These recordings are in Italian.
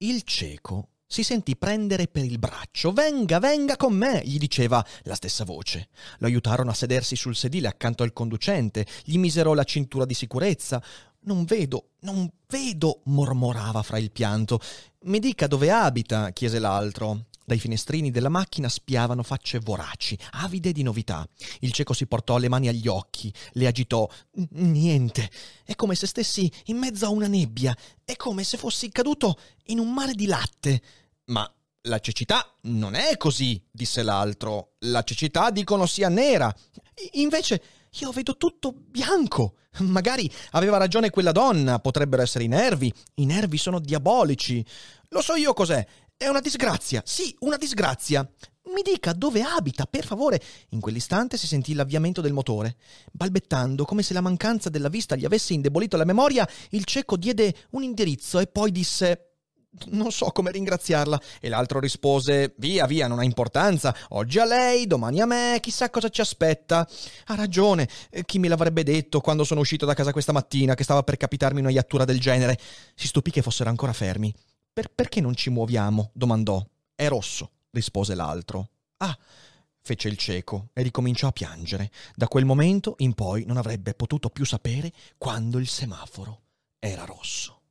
Il cieco si sentì prendere per il braccio. Venga, venga con me, gli diceva la stessa voce. Lo aiutarono a sedersi sul sedile accanto al conducente, gli misero la cintura di sicurezza. Non vedo, non vedo, mormorava fra il pianto. Mi dica dove abita, chiese l'altro. Dai finestrini della macchina spiavano facce voraci, avide di novità. Il cieco si portò le mani agli occhi, le agitò. Niente. È come se stessi in mezzo a una nebbia. È come se fossi caduto in un mare di latte. Ma la cecità non è così, disse l'altro. La cecità dicono sia nera. Invece io vedo tutto bianco. Magari aveva ragione quella donna, potrebbero essere i nervi. I nervi sono diabolici. Lo so io cos'è. È una disgrazia, sì, una disgrazia. Mi dica dove abita, per favore. In quell'istante si sentì l'avviamento del motore. Balbettando, come se la mancanza della vista gli avesse indebolito la memoria, il cieco diede un indirizzo e poi disse non so come ringraziarla. E l'altro rispose: Via, via, non ha importanza. Oggi a lei, domani a me, chissà cosa ci aspetta. Ha ragione. Chi me l'avrebbe detto quando sono uscito da casa questa mattina che stava per capitarmi una iattura del genere? Si stupì che fossero ancora fermi. Per- perché non ci muoviamo? domandò. È rosso, rispose l'altro. Ah, fece il cieco e ricominciò a piangere. Da quel momento in poi non avrebbe potuto più sapere quando il semaforo era rosso.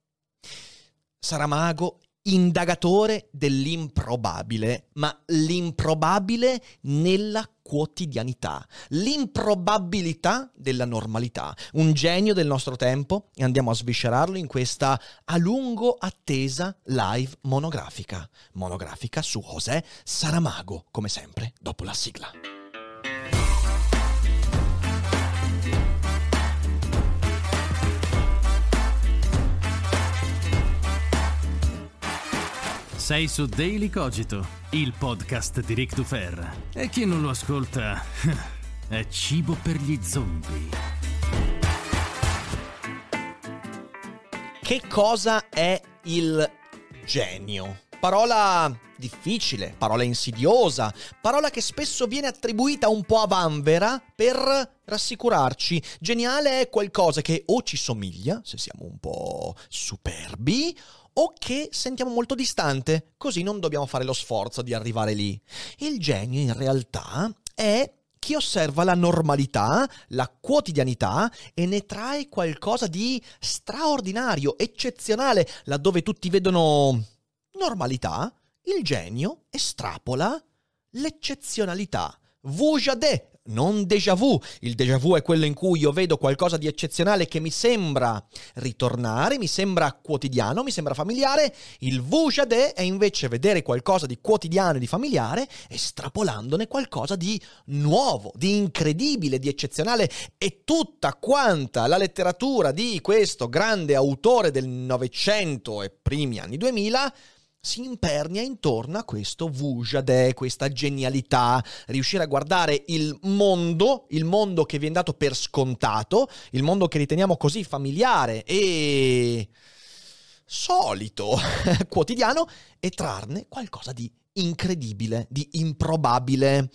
Saramago indagatore dell'improbabile, ma l'improbabile nella quotidianità, l'improbabilità della normalità, un genio del nostro tempo e andiamo a sviscerarlo in questa a lungo attesa live monografica, monografica su José Saramago, come sempre, dopo la sigla. Sei su Daily Cogito, il podcast di Rick Dufer. E chi non lo ascolta è cibo per gli zombie. Che cosa è il genio? Parola difficile, parola insidiosa, parola che spesso viene attribuita un po' a vanvera per rassicurarci. Geniale è qualcosa che o ci somiglia, se siamo un po' superbi, o che sentiamo molto distante, così non dobbiamo fare lo sforzo di arrivare lì. Il genio in realtà è chi osserva la normalità, la quotidianità e ne trae qualcosa di straordinario, eccezionale, laddove tutti vedono normalità, il genio estrapola l'eccezionalità. Vujade, non déjà vu. Il déjà vu è quello in cui io vedo qualcosa di eccezionale che mi sembra ritornare, mi sembra quotidiano, mi sembra familiare. Il vujade è invece vedere qualcosa di quotidiano e di familiare, estrapolandone qualcosa di nuovo, di incredibile, di eccezionale. E tutta quanta la letteratura di questo grande autore del Novecento e primi anni 2000 si impernia intorno a questo Vujade, questa genialità, riuscire a guardare il mondo, il mondo che viene dato per scontato, il mondo che riteniamo così familiare e solito, quotidiano, e trarne qualcosa di incredibile, di improbabile.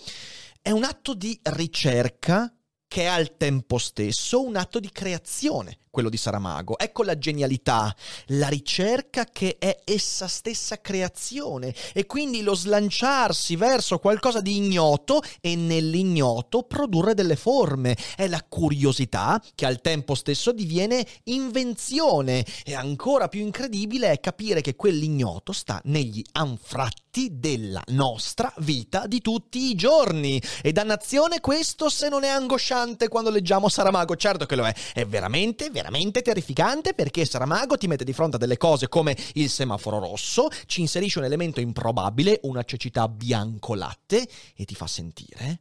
È un atto di ricerca che è al tempo stesso un atto di creazione, quello di Saramago. Ecco la genialità, la ricerca che è essa stessa creazione e quindi lo slanciarsi verso qualcosa di ignoto e nell'ignoto produrre delle forme. È la curiosità che al tempo stesso diviene invenzione e ancora più incredibile è capire che quell'ignoto sta negli anfratti della nostra vita di tutti i giorni. E dannazione questo se non è angosciante quando leggiamo Saramago, certo che lo è, è veramente, veramente veramente terrificante perché Saramago ti mette di fronte a delle cose come il semaforo rosso, ci inserisce un elemento improbabile, una cecità bianco-latte e ti fa sentire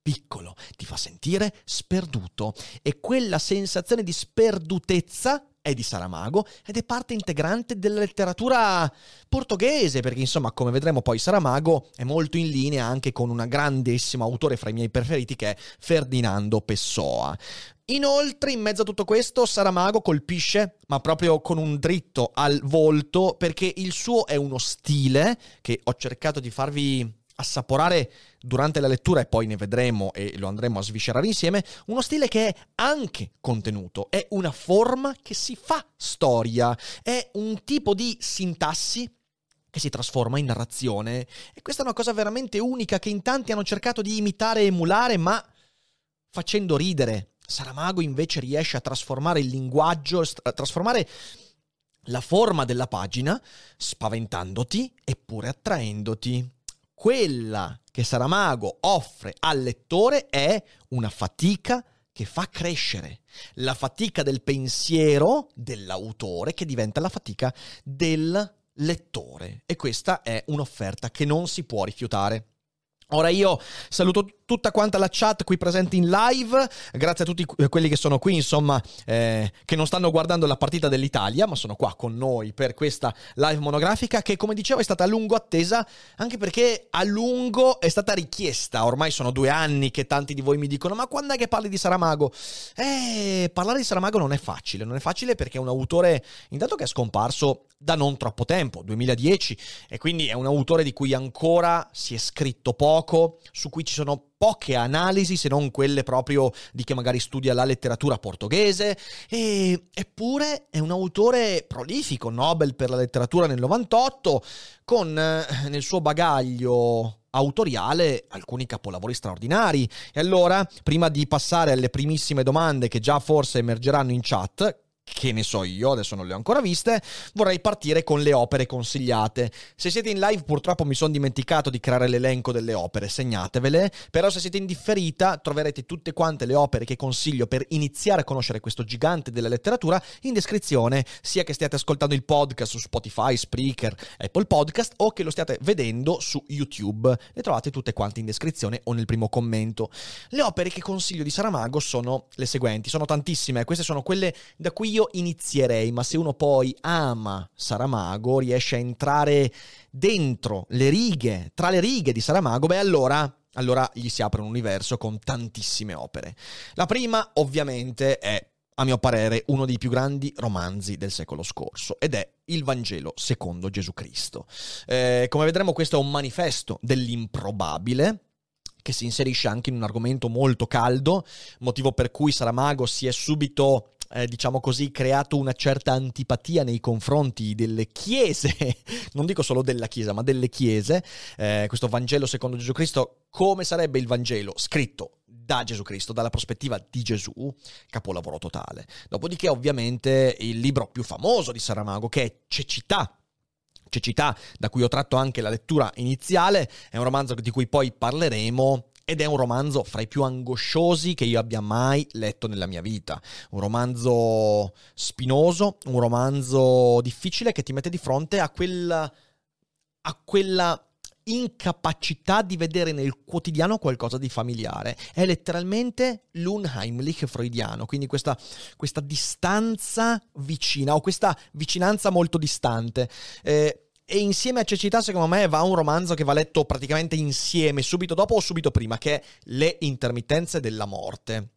piccolo, ti fa sentire sperduto. E quella sensazione di sperdutezza è di Saramago ed è parte integrante della letteratura portoghese, perché insomma, come vedremo poi Saramago è molto in linea anche con un grandissimo autore fra i miei preferiti che è Ferdinando Pessoa. Inoltre, in mezzo a tutto questo, Saramago colpisce, ma proprio con un dritto al volto, perché il suo è uno stile che ho cercato di farvi assaporare durante la lettura e poi ne vedremo e lo andremo a sviscerare insieme, uno stile che è anche contenuto, è una forma che si fa storia, è un tipo di sintassi che si trasforma in narrazione e questa è una cosa veramente unica che in tanti hanno cercato di imitare e emulare, ma facendo ridere. Saramago invece riesce a trasformare il linguaggio, a trasformare la forma della pagina, spaventandoti eppure attraendoti quella che Saramago offre al lettore è una fatica che fa crescere, la fatica del pensiero dell'autore che diventa la fatica del lettore e questa è un'offerta che non si può rifiutare. Ora io saluto tutta quanta la chat qui presente in live, grazie a tutti quelli che sono qui, insomma, eh, che non stanno guardando la partita dell'Italia, ma sono qua con noi per questa live monografica che, come dicevo, è stata a lungo attesa, anche perché a lungo è stata richiesta. Ormai sono due anni che tanti di voi mi dicono, ma quando è che parli di Saramago? Eh, parlare di Saramago non è facile, non è facile perché è un autore, intanto che è scomparso da non troppo tempo, 2010, e quindi è un autore di cui ancora si è scritto poco, su cui ci sono poche analisi se non quelle proprio di chi magari studia la letteratura portoghese e, eppure è un autore prolifico, Nobel per la letteratura nel 98 con eh, nel suo bagaglio autoriale alcuni capolavori straordinari. E allora, prima di passare alle primissime domande che già forse emergeranno in chat, che ne so io, adesso non le ho ancora viste, vorrei partire con le opere consigliate. Se siete in live purtroppo mi sono dimenticato di creare l'elenco delle opere, segnatevele, però se siete in differita troverete tutte quante le opere che consiglio per iniziare a conoscere questo gigante della letteratura in descrizione, sia che stiate ascoltando il podcast su Spotify, Spreaker, Apple Podcast o che lo stiate vedendo su YouTube. Le trovate tutte quante in descrizione o nel primo commento. Le opere che consiglio di Saramago sono le seguenti, sono tantissime, queste sono quelle da cui io io inizierei, ma se uno poi ama Saramago, riesce a entrare dentro le righe, tra le righe di Saramago, beh allora allora gli si apre un universo con tantissime opere. La prima, ovviamente, è, a mio parere, uno dei più grandi romanzi del secolo scorso ed è il Vangelo secondo Gesù Cristo. Eh, come vedremo, questo è un manifesto dell'improbabile che si inserisce anche in un argomento molto caldo, motivo per cui Saramago si è subito eh, diciamo così, creato una certa antipatia nei confronti delle chiese, non dico solo della chiesa, ma delle chiese. Eh, questo Vangelo secondo Gesù Cristo, come sarebbe il Vangelo scritto da Gesù Cristo, dalla prospettiva di Gesù, capolavoro totale. Dopodiché, ovviamente, il libro più famoso di Saramago, che è Cecità, Cecità, da cui ho tratto anche la lettura iniziale, è un romanzo di cui poi parleremo ed è un romanzo fra i più angosciosi che io abbia mai letto nella mia vita. Un romanzo spinoso, un romanzo difficile che ti mette di fronte a quella, a quella incapacità di vedere nel quotidiano qualcosa di familiare. È letteralmente l'unheimlich freudiano, quindi questa, questa distanza vicina o questa vicinanza molto distante. Eh, e insieme a Cecità, secondo me, va un romanzo che va letto praticamente insieme, subito dopo o subito prima, che è Le intermittenze della morte.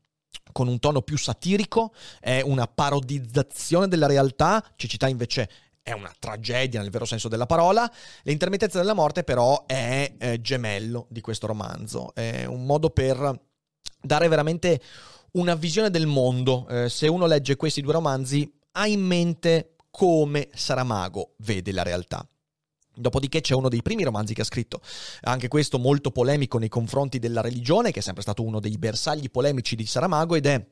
Con un tono più satirico, è una parodizzazione della realtà, Cecità invece è una tragedia nel vero senso della parola, Le intermittenze della morte però è eh, gemello di questo romanzo, è un modo per dare veramente una visione del mondo, eh, se uno legge questi due romanzi ha in mente come Saramago vede la realtà. Dopodiché c'è uno dei primi romanzi che ha scritto, anche questo molto polemico nei confronti della religione, che è sempre stato uno dei bersagli polemici di Saramago, ed è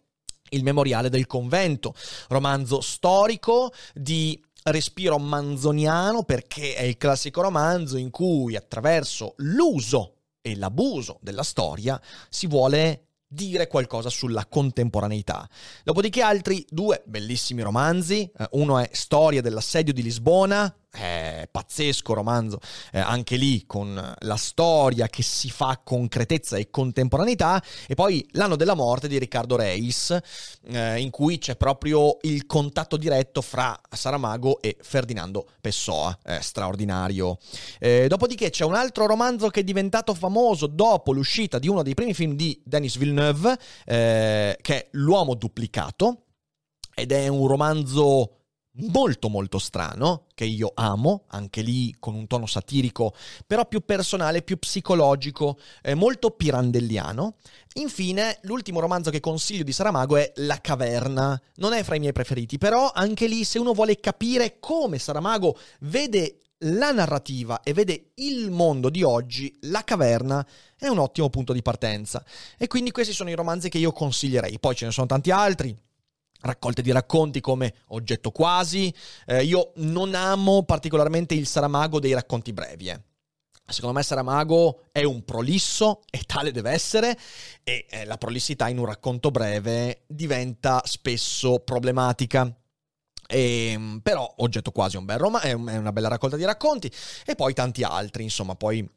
Il Memoriale del Convento, romanzo storico di respiro manzoniano perché è il classico romanzo in cui attraverso l'uso e l'abuso della storia si vuole dire qualcosa sulla contemporaneità. Dopodiché altri due bellissimi romanzi, eh, uno è Storia dell'assedio di Lisbona, eh, pazzesco romanzo, eh, anche lì con la storia che si fa concretezza e contemporaneità, e poi L'anno della morte di Riccardo Reis, eh, in cui c'è proprio il contatto diretto fra Saramago e Ferdinando Pessoa, eh, straordinario. Eh, dopodiché c'è un altro romanzo che è diventato famoso dopo l'uscita di uno dei primi film di Denis Villeneuve, eh, che è L'uomo duplicato, ed è un romanzo molto molto strano, che io amo, anche lì con un tono satirico, però più personale, più psicologico, eh, molto pirandelliano. Infine, l'ultimo romanzo che consiglio di Saramago è La caverna. Non è fra i miei preferiti, però anche lì se uno vuole capire come Saramago vede la narrativa e vede il mondo di oggi, La caverna è un ottimo punto di partenza. E quindi questi sono i romanzi che io consiglierei. Poi ce ne sono tanti altri raccolte di racconti come oggetto quasi. Eh, io non amo particolarmente il Saramago dei racconti brevi. Eh. Secondo me Saramago è un prolisso e tale deve essere e eh, la prolissità in un racconto breve diventa spesso problematica. E, ehm, però oggetto quasi un bel romanzo, è una bella raccolta di racconti e poi tanti altri, insomma, poi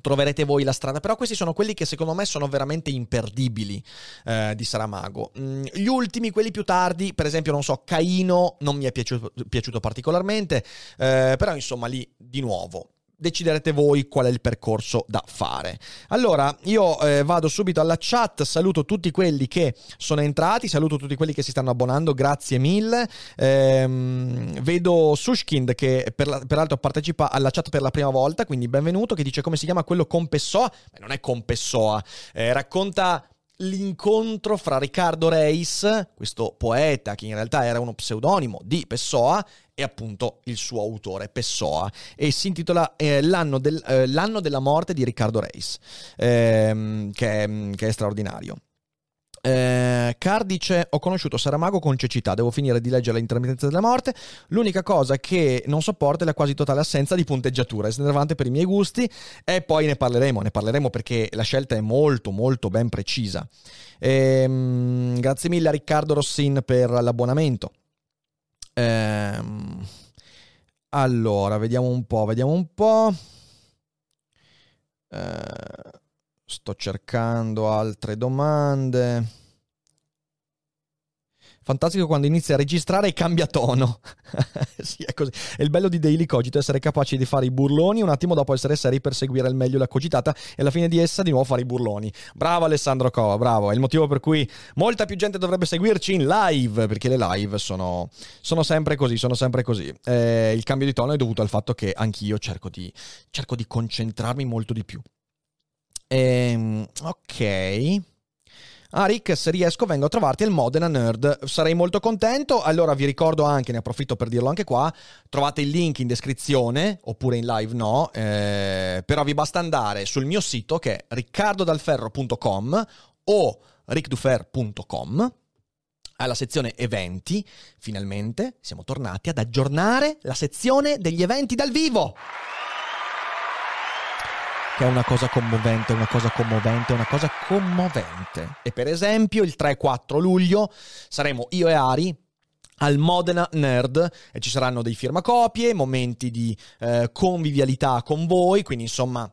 troverete voi la strada, però questi sono quelli che secondo me sono veramente imperdibili eh, di Saramago. Mm, gli ultimi, quelli più tardi, per esempio, non so, Caino non mi è piaciuto, piaciuto particolarmente, eh, però insomma lì di nuovo deciderete voi qual è il percorso da fare. Allora, io eh, vado subito alla chat, saluto tutti quelli che sono entrati, saluto tutti quelli che si stanno abbonando, grazie mille. Ehm, vedo Sushkind che per la, peraltro partecipa alla chat per la prima volta, quindi benvenuto, che dice come si chiama quello con Pessoa. Beh, non è con Pessoa, eh, racconta l'incontro fra Riccardo Reis, questo poeta che in realtà era uno pseudonimo di Pessoa, e appunto il suo autore Pessoa e si intitola eh, l'anno, del, eh, l'anno, della morte di Riccardo Reis, ehm, che, è, che è straordinario. Eh, Car dice: Ho conosciuto Saramago con cecità, devo finire di leggere l'intermittenza della morte. L'unica cosa che non sopporta è la quasi totale assenza di punteggiatura. È snervante per i miei gusti. E poi ne parleremo, ne parleremo perché la scelta è molto, molto ben precisa. Ehm, grazie mille a Riccardo Rossin per l'abbonamento. Ehm, allora, vediamo un po', vediamo un po'. Eh, sto cercando altre domande. Fantastico quando inizia a registrare e cambia tono. sì, è così. È il bello di Daily Cogito, essere capaci di fare i burloni, un attimo dopo essere seri per seguire al meglio la cogitata e alla fine di essa di nuovo fare i burloni. Bravo Alessandro Cova, bravo. È il motivo per cui molta più gente dovrebbe seguirci in live, perché le live sono, sono sempre così, sono sempre così. Eh, il cambio di tono è dovuto al fatto che anch'io cerco di, cerco di concentrarmi molto di più. Ehm, ok. Ah, Rick, se riesco vengo a trovarti al Modena Nerd. Sarei molto contento. Allora vi ricordo anche, ne approfitto per dirlo anche qua, trovate il link in descrizione, oppure in live no, eh, però vi basta andare sul mio sito che è riccardodalferro.com o rickdufer.com alla sezione eventi, finalmente siamo tornati ad aggiornare la sezione degli eventi dal vivo che è una cosa commovente, una cosa commovente, una cosa commovente. E per esempio il 3-4 luglio saremo io e Ari al Modena Nerd e ci saranno dei firmacopie, momenti di eh, convivialità con voi, quindi insomma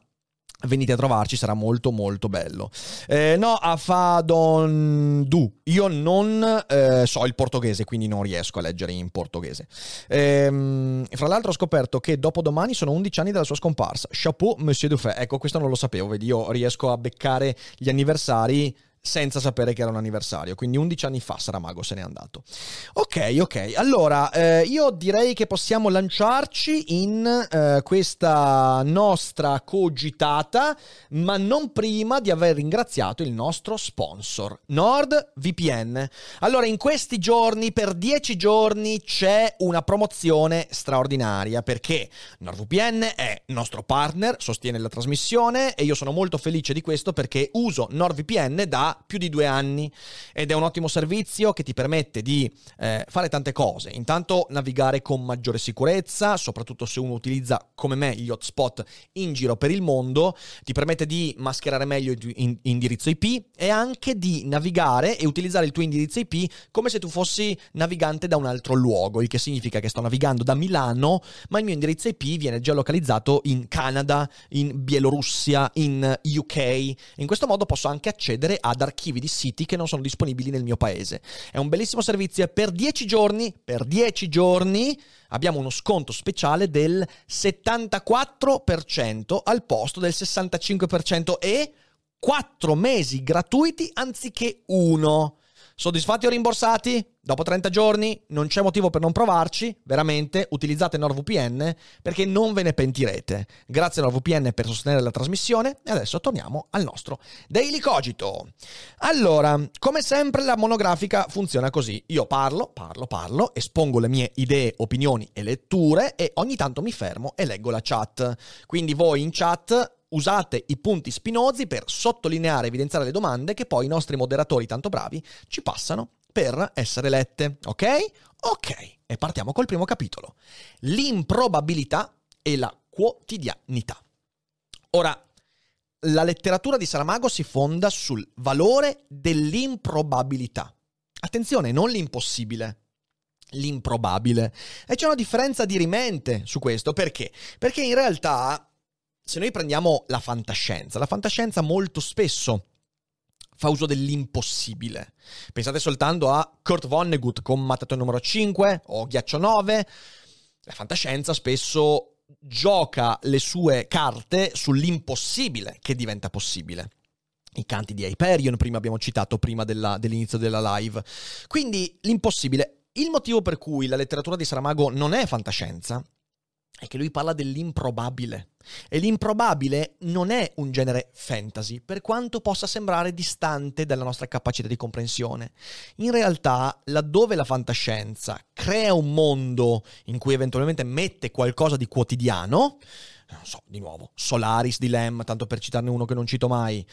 venite a trovarci, sarà molto molto bello. Eh, no, a Fadon Du, io non eh, so il portoghese, quindi non riesco a leggere in portoghese. Eh, fra l'altro ho scoperto che dopo domani sono 11 anni dalla sua scomparsa. Chapeau, Monsieur Dufay. Ecco, questo non lo sapevo, vedi, io riesco a beccare gli anniversari senza sapere che era un anniversario, quindi 11 anni fa Saramago se n'è andato. Ok, ok, allora eh, io direi che possiamo lanciarci in eh, questa nostra cogitata, ma non prima di aver ringraziato il nostro sponsor, NordVPN. Allora, in questi giorni, per 10 giorni, c'è una promozione straordinaria perché NordVPN è nostro partner, sostiene la trasmissione e io sono molto felice di questo perché uso NordVPN da più di due anni ed è un ottimo servizio che ti permette di eh, fare tante cose. Intanto navigare con maggiore sicurezza, soprattutto se uno utilizza come me gli hotspot in giro per il mondo, ti permette di mascherare meglio il indirizzo IP e anche di navigare e utilizzare il tuo indirizzo IP come se tu fossi navigante da un altro luogo, il che significa che sto navigando da Milano, ma il mio indirizzo IP viene geolocalizzato in Canada, in Bielorussia, in UK. In questo modo posso anche accedere ad archivi di siti che non sono disponibili nel mio paese. È un bellissimo servizio e per 10 giorni, per 10 giorni abbiamo uno sconto speciale del 74% al posto del 65% e 4 mesi gratuiti anziché uno. Soddisfatti o rimborsati? Dopo 30 giorni non c'è motivo per non provarci, veramente utilizzate NordVPN perché non ve ne pentirete. Grazie a NordVPN per sostenere la trasmissione e adesso torniamo al nostro Daily Cogito. Allora, come sempre la monografica funziona così. Io parlo, parlo, parlo, espongo le mie idee, opinioni e letture e ogni tanto mi fermo e leggo la chat. Quindi voi in chat usate i punti spinosi per sottolineare e evidenziare le domande che poi i nostri moderatori tanto bravi ci passano per essere lette. Ok? Ok, e partiamo col primo capitolo. L'improbabilità e la quotidianità. Ora, la letteratura di Saramago si fonda sul valore dell'improbabilità. Attenzione, non l'impossibile, l'improbabile. E c'è una differenza di rimente su questo, perché? Perché in realtà se noi prendiamo la fantascienza, la fantascienza molto spesso fa uso dell'impossibile. Pensate soltanto a Kurt Vonnegut con Mattatore numero 5 o Ghiaccio 9. La fantascienza spesso gioca le sue carte sull'impossibile che diventa possibile. I canti di Hyperion, prima abbiamo citato, prima della, dell'inizio della live. Quindi l'impossibile. Il motivo per cui la letteratura di Saramago non è fantascienza è che lui parla dell'improbabile. E l'improbabile non è un genere fantasy, per quanto possa sembrare distante dalla nostra capacità di comprensione. In realtà, laddove la fantascienza crea un mondo in cui eventualmente mette qualcosa di quotidiano, non so, di nuovo, Solaris di Lem, tanto per citarne uno che non cito mai,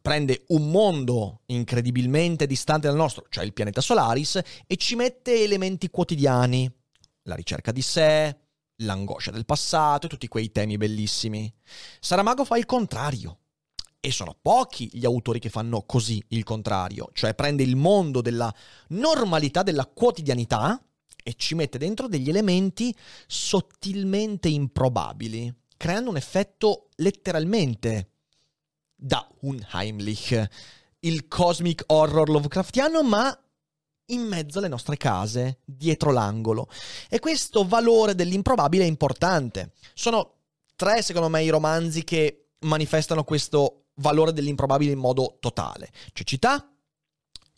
prende un mondo incredibilmente distante dal nostro, cioè il pianeta Solaris, e ci mette elementi quotidiani, la ricerca di sé, l'angoscia del passato e tutti quei temi bellissimi. Saramago fa il contrario. E sono pochi gli autori che fanno così il contrario, cioè prende il mondo della normalità, della quotidianità e ci mette dentro degli elementi sottilmente improbabili, creando un effetto letteralmente da Unheimlich, il cosmic horror Lovecraftiano, ma in mezzo alle nostre case, dietro l'angolo. E questo valore dell'improbabile è importante. Sono tre, secondo me, i romanzi che manifestano questo valore dell'improbabile in modo totale. C'è Città,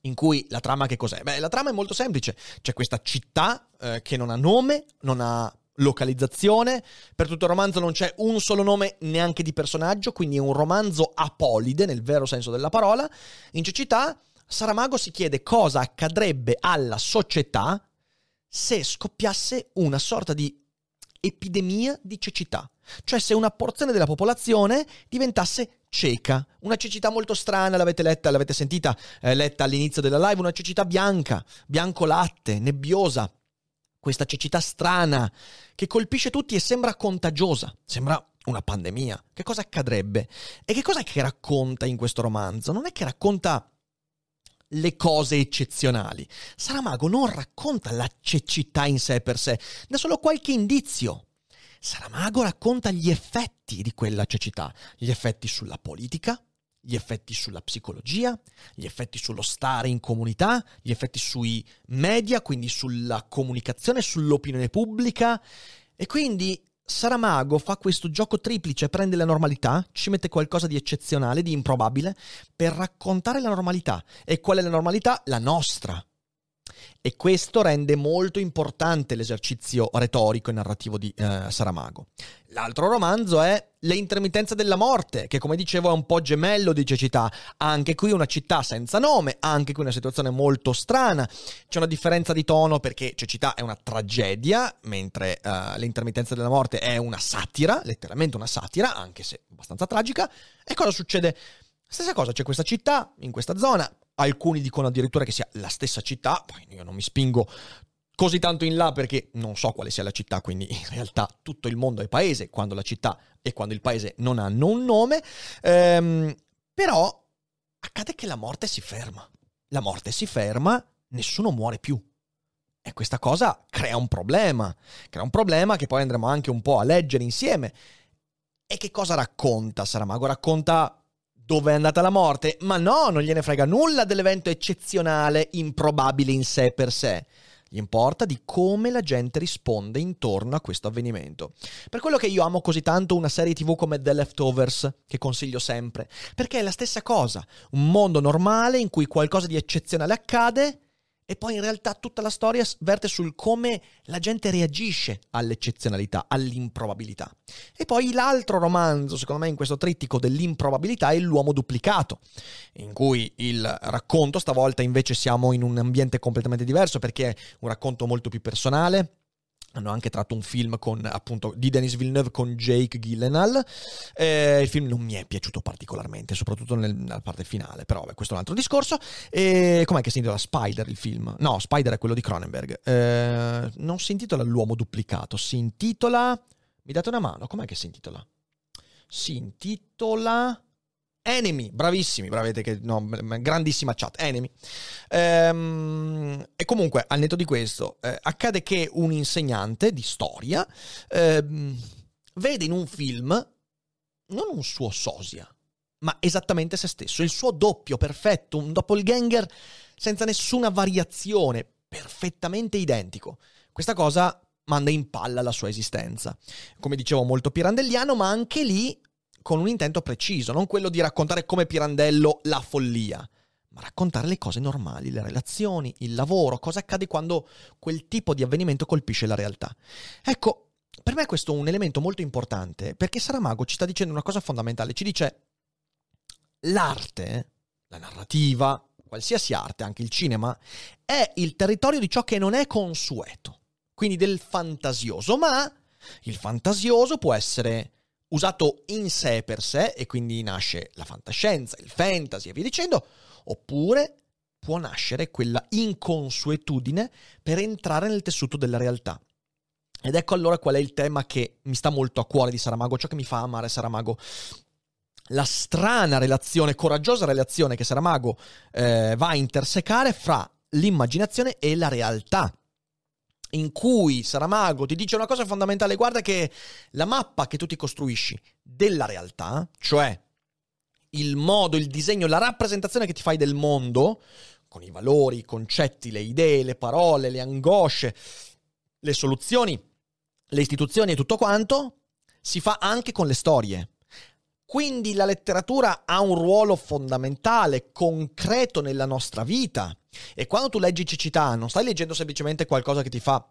in cui la trama che cos'è? Beh, la trama è molto semplice. C'è questa città eh, che non ha nome, non ha localizzazione. Per tutto il romanzo non c'è un solo nome neanche di personaggio, quindi è un romanzo apolide nel vero senso della parola. In cecità Saramago si chiede cosa accadrebbe alla società se scoppiasse una sorta di epidemia di cecità. Cioè se una porzione della popolazione diventasse cieca, una cecità molto strana, l'avete letta, l'avete sentita eh, letta all'inizio della live, una cecità bianca, bianco latte, nebbiosa, questa cecità strana che colpisce tutti e sembra contagiosa, sembra una pandemia. Che cosa accadrebbe? E che cosa è che racconta in questo romanzo? Non è che racconta le cose eccezionali. Saramago non racconta la cecità in sé per sé, dà solo qualche indizio. Saramago racconta gli effetti di quella cecità, gli effetti sulla politica, gli effetti sulla psicologia, gli effetti sullo stare in comunità, gli effetti sui media, quindi sulla comunicazione, sull'opinione pubblica. E quindi Saramago fa questo gioco triplice, prende la normalità, ci mette qualcosa di eccezionale, di improbabile, per raccontare la normalità. E qual è la normalità? La nostra. E questo rende molto importante l'esercizio retorico e narrativo di eh, Saramago. L'altro romanzo è Le intermittenze della morte, che come dicevo è un po' gemello di cecità. Anche qui una città senza nome, anche qui una situazione molto strana. C'è una differenza di tono perché cecità è una tragedia, mentre uh, Le intermittenze della morte è una satira, letteralmente una satira, anche se abbastanza tragica. E cosa succede? Stessa cosa, c'è questa città, in questa zona, alcuni dicono addirittura che sia la stessa città, poi io non mi spingo così tanto in là perché non so quale sia la città, quindi in realtà tutto il mondo è paese, quando la città e quando il paese non hanno un nome, ehm, però accade che la morte si ferma. La morte si ferma, nessuno muore più. E questa cosa crea un problema, crea un problema che poi andremo anche un po' a leggere insieme. E che cosa racconta Saramago? Racconta dove è andata la morte? Ma no, non gliene frega nulla dell'evento eccezionale, improbabile in sé per sé. Gli importa di come la gente risponde intorno a questo avvenimento. Per quello che io amo così tanto una serie TV come The Leftovers, che consiglio sempre, perché è la stessa cosa, un mondo normale in cui qualcosa di eccezionale accade e poi in realtà tutta la storia verte sul come la gente reagisce all'eccezionalità, all'improbabilità. E poi l'altro romanzo, secondo me, in questo trittico dell'improbabilità è L'uomo duplicato, in cui il racconto, stavolta invece siamo in un ambiente completamente diverso perché è un racconto molto più personale, hanno anche tratto un film con, appunto, di Denis Villeneuve con Jake Gyllenhaal. Eh, il film non mi è piaciuto particolarmente, soprattutto nel, nella parte finale, però beh, questo è un altro discorso. E com'è che si intitola Spider il film? No, Spider è quello di Cronenberg. Eh, non si intitola L'uomo duplicato, si intitola... Mi date una mano, com'è che si intitola? Si intitola... Enemy, bravissimi, bravete che no, grandissima chat, Enemy. Ehm, e comunque, al netto di questo, eh, accade che un insegnante di storia ehm, vede in un film non un suo sosia, ma esattamente se stesso, il suo doppio perfetto, un doppelganger senza nessuna variazione, perfettamente identico. Questa cosa manda in palla la sua esistenza. Come dicevo, molto pirandelliano, ma anche lì con un intento preciso, non quello di raccontare come Pirandello la follia, ma raccontare le cose normali, le relazioni, il lavoro, cosa accade quando quel tipo di avvenimento colpisce la realtà. Ecco, per me questo è un elemento molto importante, perché Saramago ci sta dicendo una cosa fondamentale, ci dice l'arte, la narrativa, qualsiasi arte, anche il cinema, è il territorio di ciò che non è consueto, quindi del fantasioso, ma il fantasioso può essere usato in sé per sé e quindi nasce la fantascienza, il fantasy e via dicendo, oppure può nascere quella inconsuetudine per entrare nel tessuto della realtà. Ed ecco allora qual è il tema che mi sta molto a cuore di Saramago, ciò che mi fa amare Saramago. La strana relazione, coraggiosa relazione che Saramago eh, va a intersecare fra l'immaginazione e la realtà in cui Saramago ti dice una cosa fondamentale, guarda che la mappa che tu ti costruisci della realtà, cioè il modo, il disegno, la rappresentazione che ti fai del mondo, con i valori, i concetti, le idee, le parole, le angosce, le soluzioni, le istituzioni e tutto quanto, si fa anche con le storie. Quindi la letteratura ha un ruolo fondamentale, concreto nella nostra vita. E quando tu leggi cecità, non stai leggendo semplicemente qualcosa che ti fa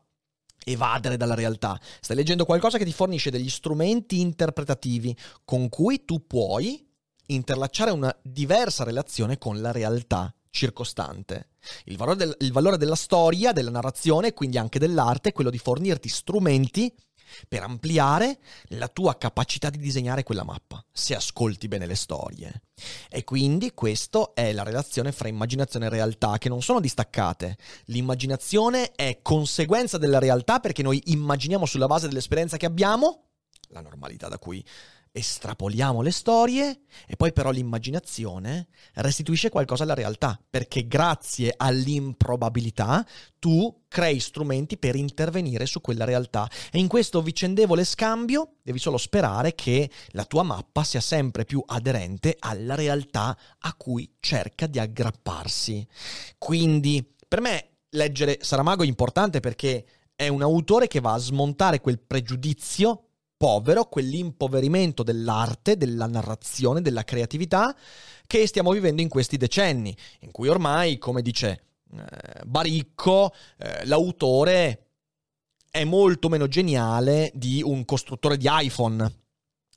evadere dalla realtà, stai leggendo qualcosa che ti fornisce degli strumenti interpretativi con cui tu puoi interlacciare una diversa relazione con la realtà circostante. Il valore, del, il valore della storia, della narrazione, quindi anche dell'arte, è quello di fornirti strumenti per ampliare la tua capacità di disegnare quella mappa, se ascolti bene le storie. E quindi questa è la relazione fra immaginazione e realtà, che non sono distaccate. L'immaginazione è conseguenza della realtà perché noi immaginiamo sulla base dell'esperienza che abbiamo, la normalità da cui estrapoliamo le storie e poi però l'immaginazione restituisce qualcosa alla realtà, perché grazie all'improbabilità tu crei strumenti per intervenire su quella realtà e in questo vicendevole scambio devi solo sperare che la tua mappa sia sempre più aderente alla realtà a cui cerca di aggrapparsi. Quindi per me leggere Saramago è importante perché è un autore che va a smontare quel pregiudizio povero, quell'impoverimento dell'arte, della narrazione, della creatività che stiamo vivendo in questi decenni, in cui ormai, come dice eh, Baricco, eh, l'autore è molto meno geniale di un costruttore di iPhone.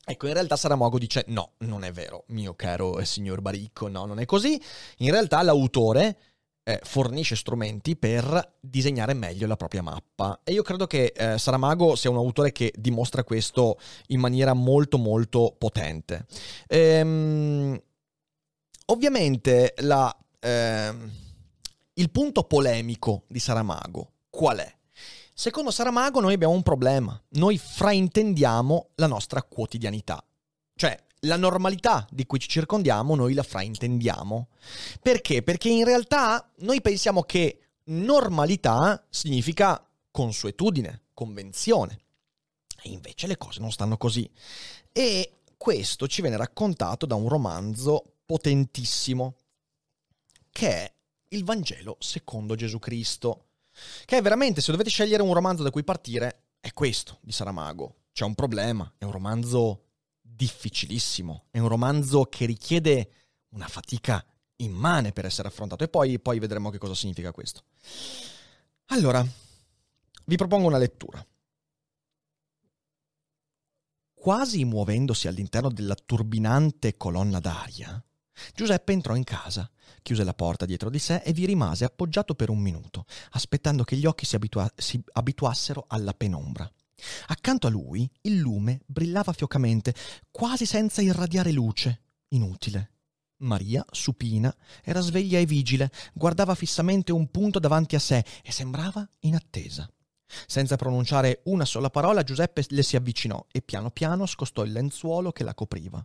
Ecco, in realtà Saramago dice no, non è vero, mio caro signor Baricco, no, non è così. In realtà l'autore eh, fornisce strumenti per disegnare meglio la propria mappa. E io credo che eh, Saramago sia un autore che dimostra questo in maniera molto molto potente. Ehm, ovviamente la, eh, il punto polemico di Saramago qual è? Secondo Saramago noi abbiamo un problema, noi fraintendiamo la nostra quotidianità. Cioè, la normalità di cui ci circondiamo noi la fraintendiamo. Perché? Perché in realtà noi pensiamo che normalità significa consuetudine, convenzione. E invece le cose non stanno così. E questo ci viene raccontato da un romanzo potentissimo, che è il Vangelo secondo Gesù Cristo. Che è veramente, se dovete scegliere un romanzo da cui partire, è questo di Saramago. C'è un problema, è un romanzo difficilissimo, è un romanzo che richiede una fatica immane per essere affrontato e poi, poi vedremo che cosa significa questo. Allora, vi propongo una lettura. Quasi muovendosi all'interno della turbinante colonna d'aria, Giuseppe entrò in casa, chiuse la porta dietro di sé e vi rimase appoggiato per un minuto, aspettando che gli occhi si, abitua- si abituassero alla penombra. Accanto a lui il lume brillava fiocamente, quasi senza irradiare luce. Inutile. Maria, supina, era sveglia e vigile, guardava fissamente un punto davanti a sé e sembrava in attesa. Senza pronunciare una sola parola, Giuseppe le si avvicinò e piano piano scostò il lenzuolo che la copriva.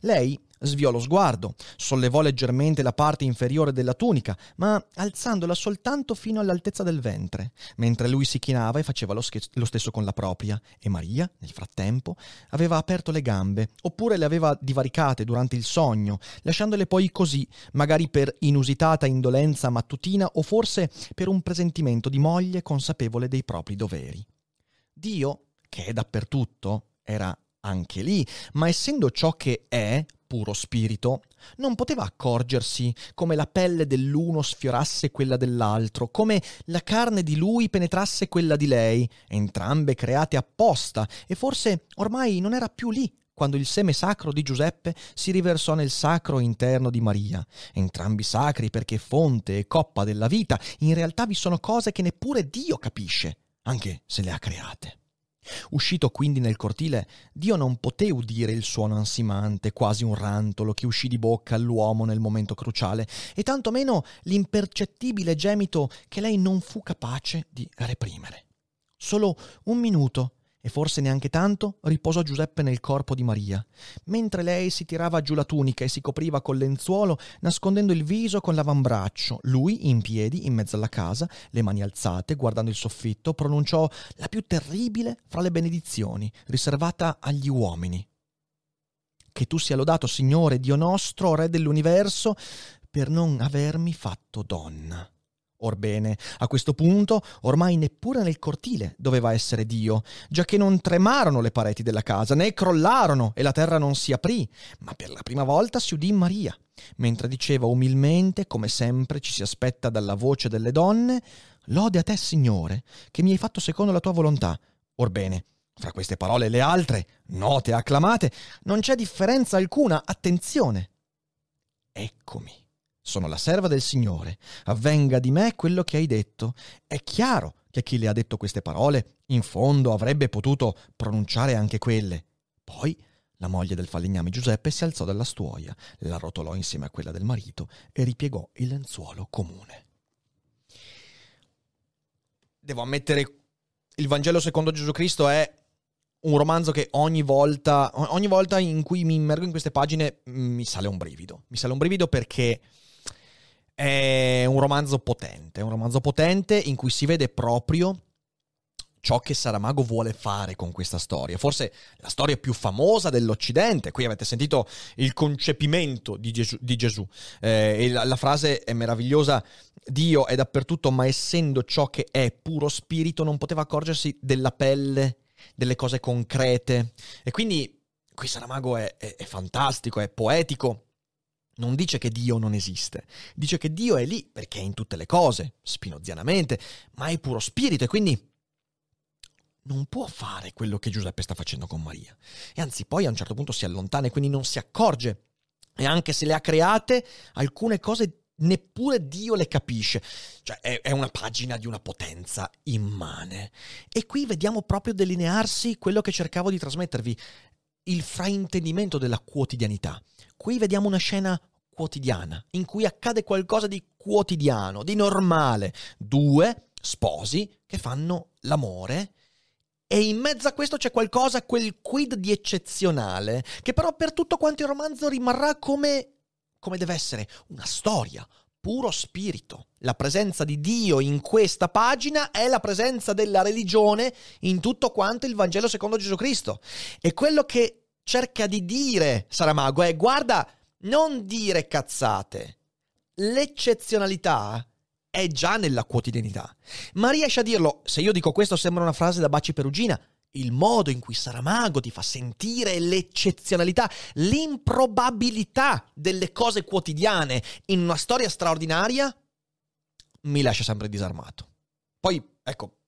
Lei sviò lo sguardo, sollevò leggermente la parte inferiore della tunica, ma alzandola soltanto fino all'altezza del ventre, mentre lui si chinava e faceva lo, sch- lo, stesso con la propria, e Maria, nel frattempo, aveva aperto le gambe, oppure le aveva divaricate durante il sogno, lasciandole poi così, magari per inusitata indolenza mattutina o forse per un presentimento di moglie consapevole dei propri doveri. Dio, che è dappertutto, era anche lì, ma essendo ciò che è, puro spirito, non poteva accorgersi come la pelle dell'uno sfiorasse quella dell'altro, come la carne di lui penetrasse quella di lei, entrambe create apposta, e forse ormai non era più lì quando il seme sacro di Giuseppe si riversò nel sacro interno di Maria. Entrambi sacri perché fonte e coppa della vita, in realtà vi sono cose che neppure Dio capisce, anche se le ha create. Uscito quindi nel cortile, Dio non poté udire il suono ansimante, quasi un rantolo che uscì di bocca all'uomo nel momento cruciale, e tantomeno l'impercettibile gemito che lei non fu capace di reprimere. Solo un minuto e forse neanche tanto, riposò Giuseppe nel corpo di Maria, mentre lei si tirava giù la tunica e si copriva col lenzuolo, nascondendo il viso con l'avambraccio. Lui, in piedi, in mezzo alla casa, le mani alzate, guardando il soffitto, pronunciò la più terribile fra le benedizioni, riservata agli uomini. Che tu sia lodato, Signore, Dio nostro, Re dell'universo, per non avermi fatto donna. Orbene, a questo punto ormai neppure nel cortile doveva essere Dio, giacché non tremarono le pareti della casa, né crollarono e la terra non si aprì, ma per la prima volta si udì Maria, mentre diceva umilmente, come sempre ci si aspetta dalla voce delle donne, Lode a te, Signore, che mi hai fatto secondo la tua volontà. Orbene, fra queste parole e le altre, note e acclamate, non c'è differenza alcuna, attenzione. Eccomi sono la serva del Signore, avvenga di me quello che hai detto. È chiaro che chi le ha detto queste parole, in fondo avrebbe potuto pronunciare anche quelle. Poi la moglie del falegname Giuseppe si alzò dalla stuoia, la rotolò insieme a quella del marito e ripiegò il lenzuolo comune. Devo ammettere, il Vangelo secondo Gesù Cristo è un romanzo che ogni volta, ogni volta in cui mi immergo in queste pagine mi sale un brivido. Mi sale un brivido perché è un romanzo potente, un romanzo potente in cui si vede proprio ciò che Saramago vuole fare con questa storia. Forse la storia più famosa dell'Occidente. Qui avete sentito il concepimento di Gesù. Di Gesù. Eh, la, la, frase è meravigliosa. Dio è dappertutto, ma essendo ciò che è puro spirito, non poteva accorgersi della pelle, delle cose concrete. E quindi qui Saramago è, è, è fantastico, è poetico non dice che Dio non esiste, dice che Dio è lì perché è in tutte le cose, spinozianamente, ma è puro spirito e quindi non può fare quello che Giuseppe sta facendo con Maria. E anzi poi a un certo punto si allontana e quindi non si accorge. E anche se le ha create, alcune cose neppure Dio le capisce. Cioè è, è, una pagina di una potenza immane. E qui vediamo proprio delinearsi quello che cercavo di trasmettervi, il fraintendimento della quotidianità. Qui vediamo una scena quotidiana, in cui accade qualcosa di quotidiano, di normale. Due sposi che fanno l'amore e in mezzo a questo c'è qualcosa, quel quid di eccezionale, che però per tutto quanto il romanzo rimarrà come, come deve essere, una storia, puro spirito. La presenza di Dio in questa pagina è la presenza della religione in tutto quanto il Vangelo secondo Gesù Cristo. E quello che cerca di dire Saramago è guarda, non dire cazzate. L'eccezionalità è già nella quotidianità. Ma riesce a dirlo, se io dico questo sembra una frase da Baci Perugina, il modo in cui Saramago ti fa sentire l'eccezionalità, l'improbabilità delle cose quotidiane in una storia straordinaria, mi lascia sempre disarmato. Poi, ecco,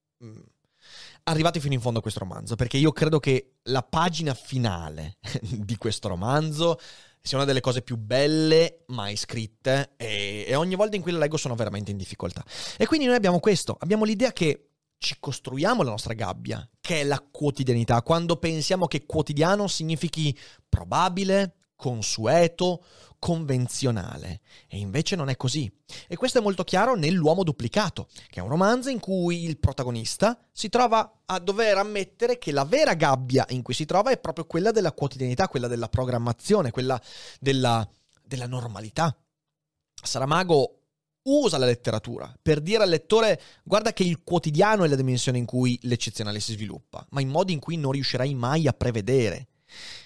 arrivate fino in fondo a questo romanzo, perché io credo che la pagina finale di questo romanzo sia una delle cose più belle mai scritte e, e, ogni volta in cui la leggo sono veramente in difficoltà. E quindi noi abbiamo questo, abbiamo l'idea che ci costruiamo la nostra gabbia, che è la quotidianità, quando pensiamo che quotidiano significhi probabile, consueto, convenzionale. E invece non è così. E questo è molto chiaro nell'Uomo duplicato, che è un romanzo in cui il protagonista si trova a dover ammettere che la vera gabbia in cui si trova è proprio quella della quotidianità, quella della programmazione, quella della, della normalità. Saramago usa la letteratura per dire al lettore guarda che il quotidiano è la dimensione in cui l'eccezionale si sviluppa, ma in modi in cui non riuscirai mai a prevedere.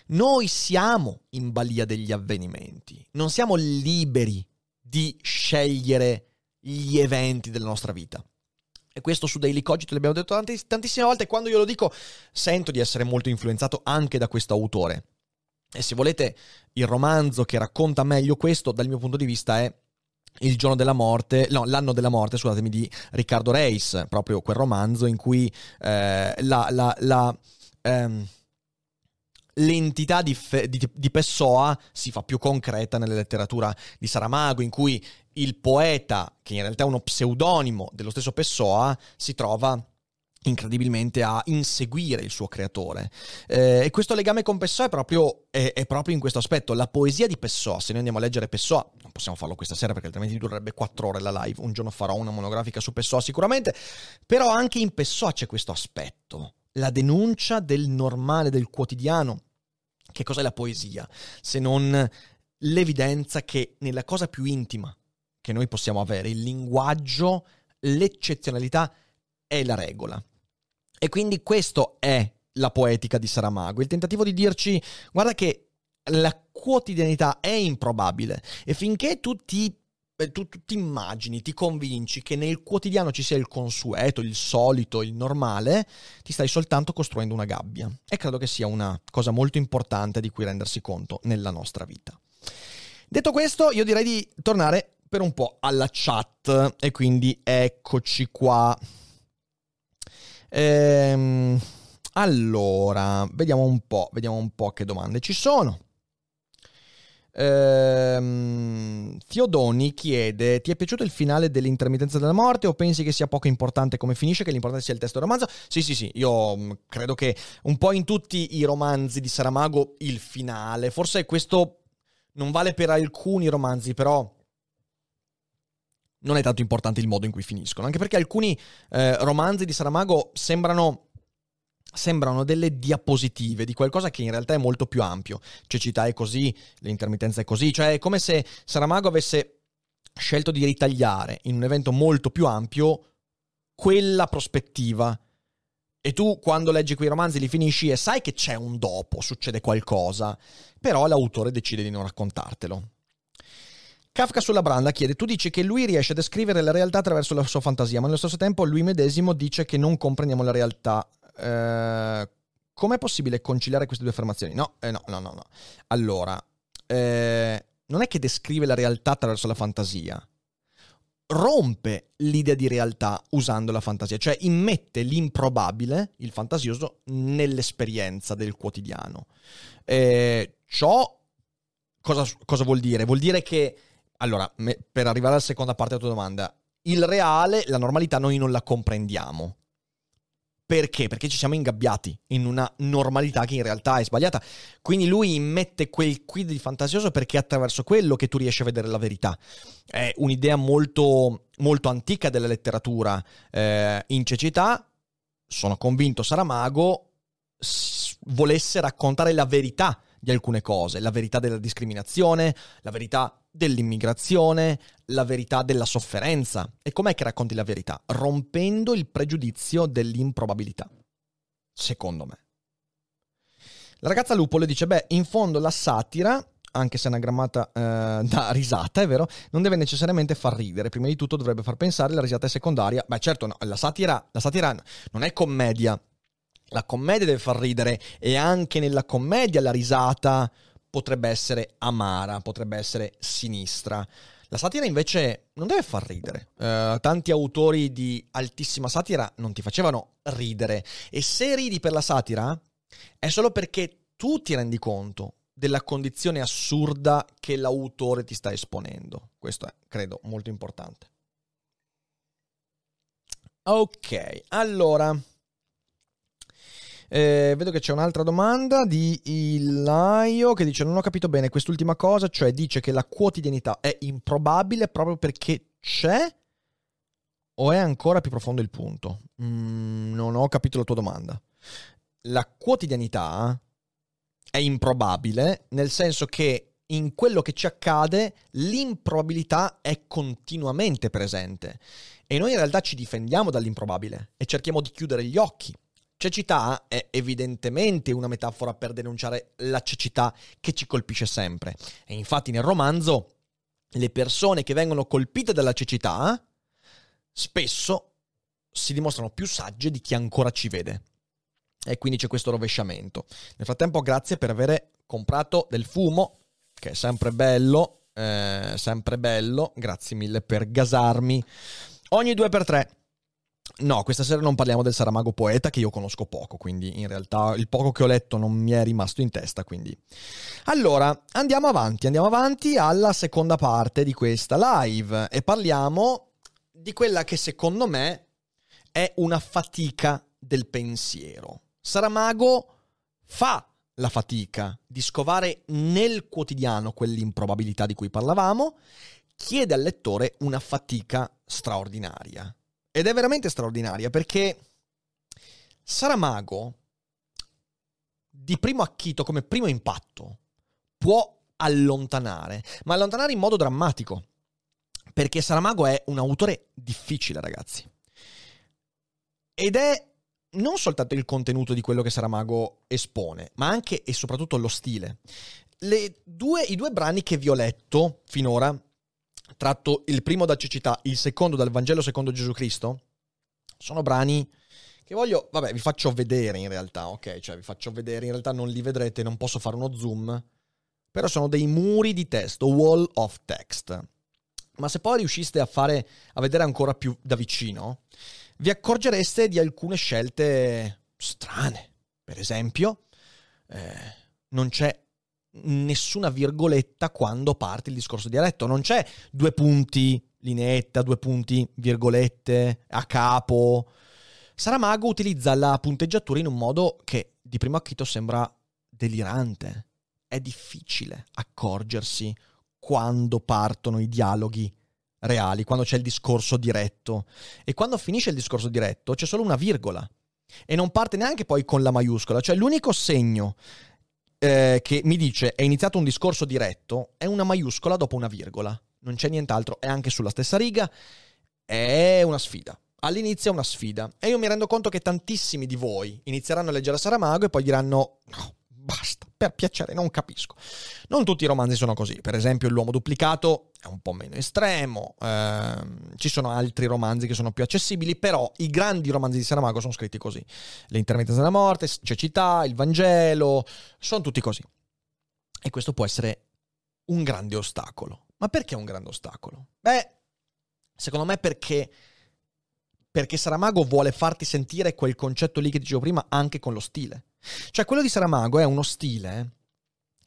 Noi siamo in balia degli avvenimenti, non siamo liberi di scegliere gli eventi della nostra vita. E questo su Daily Cogito l'abbiamo detto tanti, tantissime volte, quando io lo dico sento di essere molto influenzato anche da questo autore. E se volete, il romanzo che racconta meglio questo, dal mio punto di vista, è il giorno della morte, no, l'anno della morte, scusatemi, di Riccardo Reis, proprio quel romanzo in cui eh, la, la, la ehm, l'entità di, Fe, di, di, Pessoa si fa più concreta nella letteratura di Saramago, in cui il poeta, che in realtà è uno pseudonimo dello stesso Pessoa, si trova incredibilmente a inseguire il suo creatore. Eh, e questo legame con Pessoa è proprio, è, è proprio, in questo aspetto. La poesia di Pessoa, se noi andiamo a leggere Pessoa, non possiamo farlo questa sera perché altrimenti durerebbe quattro ore la live, un giorno farò una monografica su Pessoa sicuramente, però anche in Pessoa c'è questo aspetto, la denuncia del normale, del quotidiano. Che cos'è la poesia? Se non l'evidenza che nella cosa più intima che noi possiamo avere, il linguaggio, l'eccezionalità è la regola. E quindi questo è la poetica di Saramago, il tentativo di dirci guarda che la quotidianità è improbabile e finché tu ti, tu, ti immagini, ti convinci che nel quotidiano ci sia il consueto, il solito, il normale, ti stai soltanto costruendo una gabbia. E credo che sia una cosa molto importante di cui rendersi conto nella nostra vita. Detto questo, io direi di tornare per un po' alla chat e quindi eccoci qua. Ehm, allora, vediamo un po', vediamo un po' che domande ci sono. Ehm, Fiodoni chiede: Ti è piaciuto il finale dell'intermittenza della morte o pensi che sia poco importante come finisce? Che l'importante sia il testo del romanzo? Sì, sì, sì. Io mm, credo che un po' in tutti i romanzi di Saramago il finale, forse questo non vale per alcuni romanzi, però non è tanto importante il modo in cui finiscono, anche perché alcuni eh, romanzi di Saramago sembrano sembrano delle diapositive di qualcosa che in realtà è molto più ampio. Cecità è così, l'intermittenza è così, cioè è come se Saramago avesse scelto di ritagliare in un evento molto più ampio quella prospettiva. E tu quando leggi quei romanzi li finisci e sai che c'è un dopo, succede qualcosa, però l'autore decide di non raccontartelo. Kafka sulla branda chiede: Tu dici che lui riesce a descrivere la realtà attraverso la sua fantasia, ma nello stesso tempo lui medesimo dice che non comprendiamo la realtà. Eh, com'è possibile conciliare queste due affermazioni? No, eh, no, no, no, no. Allora, eh, non è che descrive la realtà attraverso la fantasia, rompe l'idea di realtà usando la fantasia, cioè immette l'improbabile, il fantasioso, nell'esperienza del quotidiano. Eh, ciò cosa, cosa vuol dire? Vuol dire che allora, me, per arrivare alla seconda parte della tua domanda, il reale, la normalità, noi non la comprendiamo. Perché? Perché ci siamo ingabbiati in una normalità che in realtà è sbagliata. Quindi lui immette quel quid di fantasioso perché è attraverso quello che tu riesci a vedere la verità. È un'idea molto, molto antica della letteratura. Eh, in cecità, sono convinto Saramago s- volesse raccontare la verità di alcune cose, la verità della discriminazione, la verità dell'immigrazione, la verità della sofferenza. E com'è che racconti la verità? Rompendo il pregiudizio dell'improbabilità, secondo me. La ragazza Lupo le dice, beh, in fondo la satira, anche se è una grammata eh, da risata, è vero, non deve necessariamente far ridere, prima di tutto dovrebbe far pensare, la risata è secondaria. Beh, certo, no, la satira, la satira non è commedia, la commedia deve far ridere e anche nella commedia la risata potrebbe essere amara, potrebbe essere sinistra. La satira invece non deve far ridere. Uh, tanti autori di altissima satira non ti facevano ridere. E se ridi per la satira è solo perché tu ti rendi conto della condizione assurda che l'autore ti sta esponendo. Questo è, credo, molto importante. Ok, allora eh, vedo che c'è un'altra domanda di Ilaio che dice: Non ho capito bene quest'ultima cosa, cioè dice che la quotidianità è improbabile proprio perché c'è o è ancora più profondo il punto? Mm, non ho capito la tua domanda. La quotidianità è improbabile nel senso che in quello che ci accade l'improbabilità è continuamente presente e noi in realtà ci difendiamo dall'improbabile e cerchiamo di chiudere gli occhi Cecità è evidentemente una metafora per denunciare la cecità che ci colpisce sempre. E infatti nel romanzo le persone che vengono colpite dalla cecità spesso si dimostrano più sagge di chi ancora ci vede. E quindi c'è questo rovesciamento. Nel frattempo grazie per aver comprato del fumo, che è sempre bello, eh, sempre bello. Grazie mille per gasarmi ogni due per tre. No, questa sera non parliamo del Saramago poeta che io conosco poco, quindi in realtà il poco che ho letto non mi è rimasto in testa, quindi. Allora, andiamo avanti, andiamo avanti alla seconda parte di questa live e parliamo di quella che secondo me è una fatica del pensiero. Saramago fa la fatica di scovare nel quotidiano quell'improbabilità di cui parlavamo, chiede al lettore una fatica straordinaria. Ed è veramente straordinaria perché Saramago, di primo acchito, come primo impatto, può allontanare, ma allontanare in modo drammatico. Perché Saramago è un autore difficile, ragazzi. Ed è non soltanto il contenuto di quello che Saramago espone, ma anche e soprattutto lo stile. Due, I due brani che vi ho letto finora tratto il primo da cecità, il secondo dal Vangelo secondo Gesù Cristo, sono brani che voglio, vabbè, vi faccio vedere in realtà, ok? Cioè vi faccio vedere, in realtà non li vedrete, non posso fare uno zoom, però sono dei muri di testo, wall of text. Ma se poi riusciste a fare, a vedere ancora più da vicino, vi accorgereste di alcune scelte strane. Per esempio, eh, non c'è nessuna virgoletta quando parte il discorso dialetto. Non c'è due punti, lineetta, due punti, virgolette, a capo. Saramago utilizza la punteggiatura in un modo che di primo acchito sembra delirante. È difficile accorgersi quando partono i dialoghi reali, quando c'è il discorso diretto. E quando finisce il discorso diretto c'è solo una virgola. E non parte neanche poi con la maiuscola, cioè l'unico segno eh, che mi dice è iniziato un discorso diretto è una maiuscola dopo una virgola. Non c'è nient'altro, è anche sulla stessa riga. È una sfida. All'inizio è una sfida. E io mi rendo conto che tantissimi di voi inizieranno a leggere Saramago e poi diranno: no, basta, per piacere, non capisco. Non tutti i romanzi sono così. Per esempio, L'uomo duplicato è un po' meno estremo. Ehm, ci sono altri romanzi che sono più accessibili, però i grandi romanzi di Saramago sono scritti così. Le intermittenze della morte, Cecità, il Vangelo, sono tutti così. E questo può essere un grande ostacolo. Ma perché un grande ostacolo? Beh, secondo me perché perché Saramago vuole farti sentire quel concetto lì che dicevo prima anche con lo stile. Cioè quello di Saramago è uno stile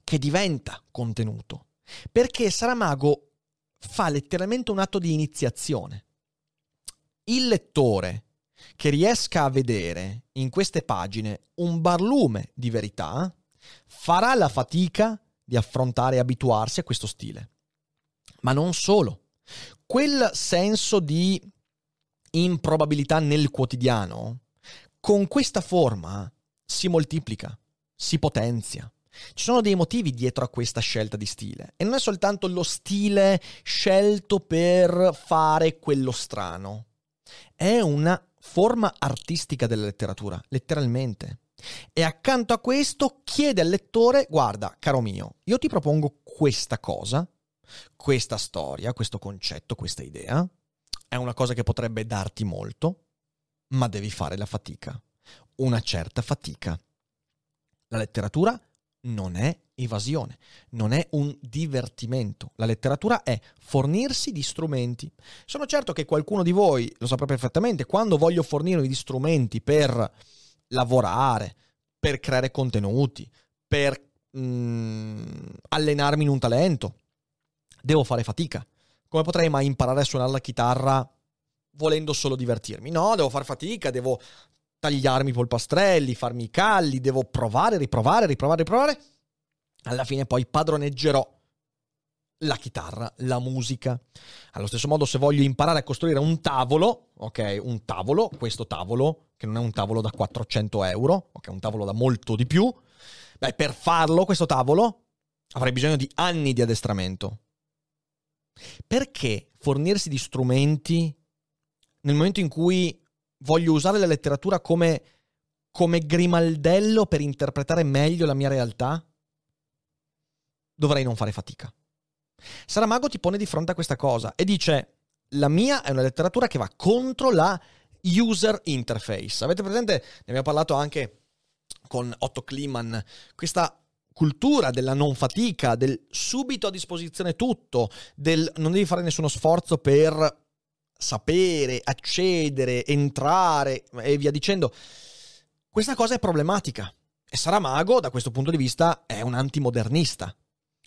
che diventa contenuto, perché Saramago fa letteralmente un atto di iniziazione. Il lettore che riesca a vedere in queste pagine un barlume di verità farà la fatica di affrontare e abituarsi a questo stile. Ma non solo. Quel senso di improbabilità nel quotidiano, con questa forma si moltiplica, si potenzia. Ci sono dei motivi dietro a questa scelta di stile e non è soltanto lo stile scelto per fare quello strano, è una forma artistica della letteratura, letteralmente. E accanto a questo chiede al lettore, guarda, caro mio, io ti propongo questa cosa, questa storia, questo concetto, questa idea, è una cosa che potrebbe darti molto, ma devi fare la fatica, una certa fatica. La letteratura non è evasione, non è un divertimento. La letteratura è fornirsi di strumenti. Sono certo che qualcuno di voi lo saprà perfettamente, quando voglio fornirmi di strumenti per lavorare, per creare contenuti, per mm, allenarmi in un talento, devo fare fatica. Come potrei mai imparare a suonare la chitarra volendo solo divertirmi? No, devo fare fatica, devo tagliarmi i polpastrelli, farmi i calli, devo provare, riprovare, riprovare, riprovare. Alla fine poi padroneggerò la chitarra, la musica. Allo stesso modo, se voglio imparare a costruire un tavolo, ok, un tavolo, questo tavolo, che non è un tavolo da 400 euro, ok, un tavolo da molto di più, beh, per farlo, questo tavolo, avrei bisogno di anni di addestramento. Perché fornirsi di strumenti nel momento in cui voglio usare la letteratura come, come grimaldello per interpretare meglio la mia realtà? Dovrei non fare fatica. Saramago ti pone di fronte a questa cosa e dice: La mia è una letteratura che va contro la user interface. Avete presente? Ne abbiamo parlato anche con Otto Kliman. Questa cultura della non fatica, del subito a disposizione tutto, del non devi fare nessuno sforzo per sapere, accedere, entrare e via dicendo. Questa cosa è problematica. E Saramago, da questo punto di vista, è un antimodernista.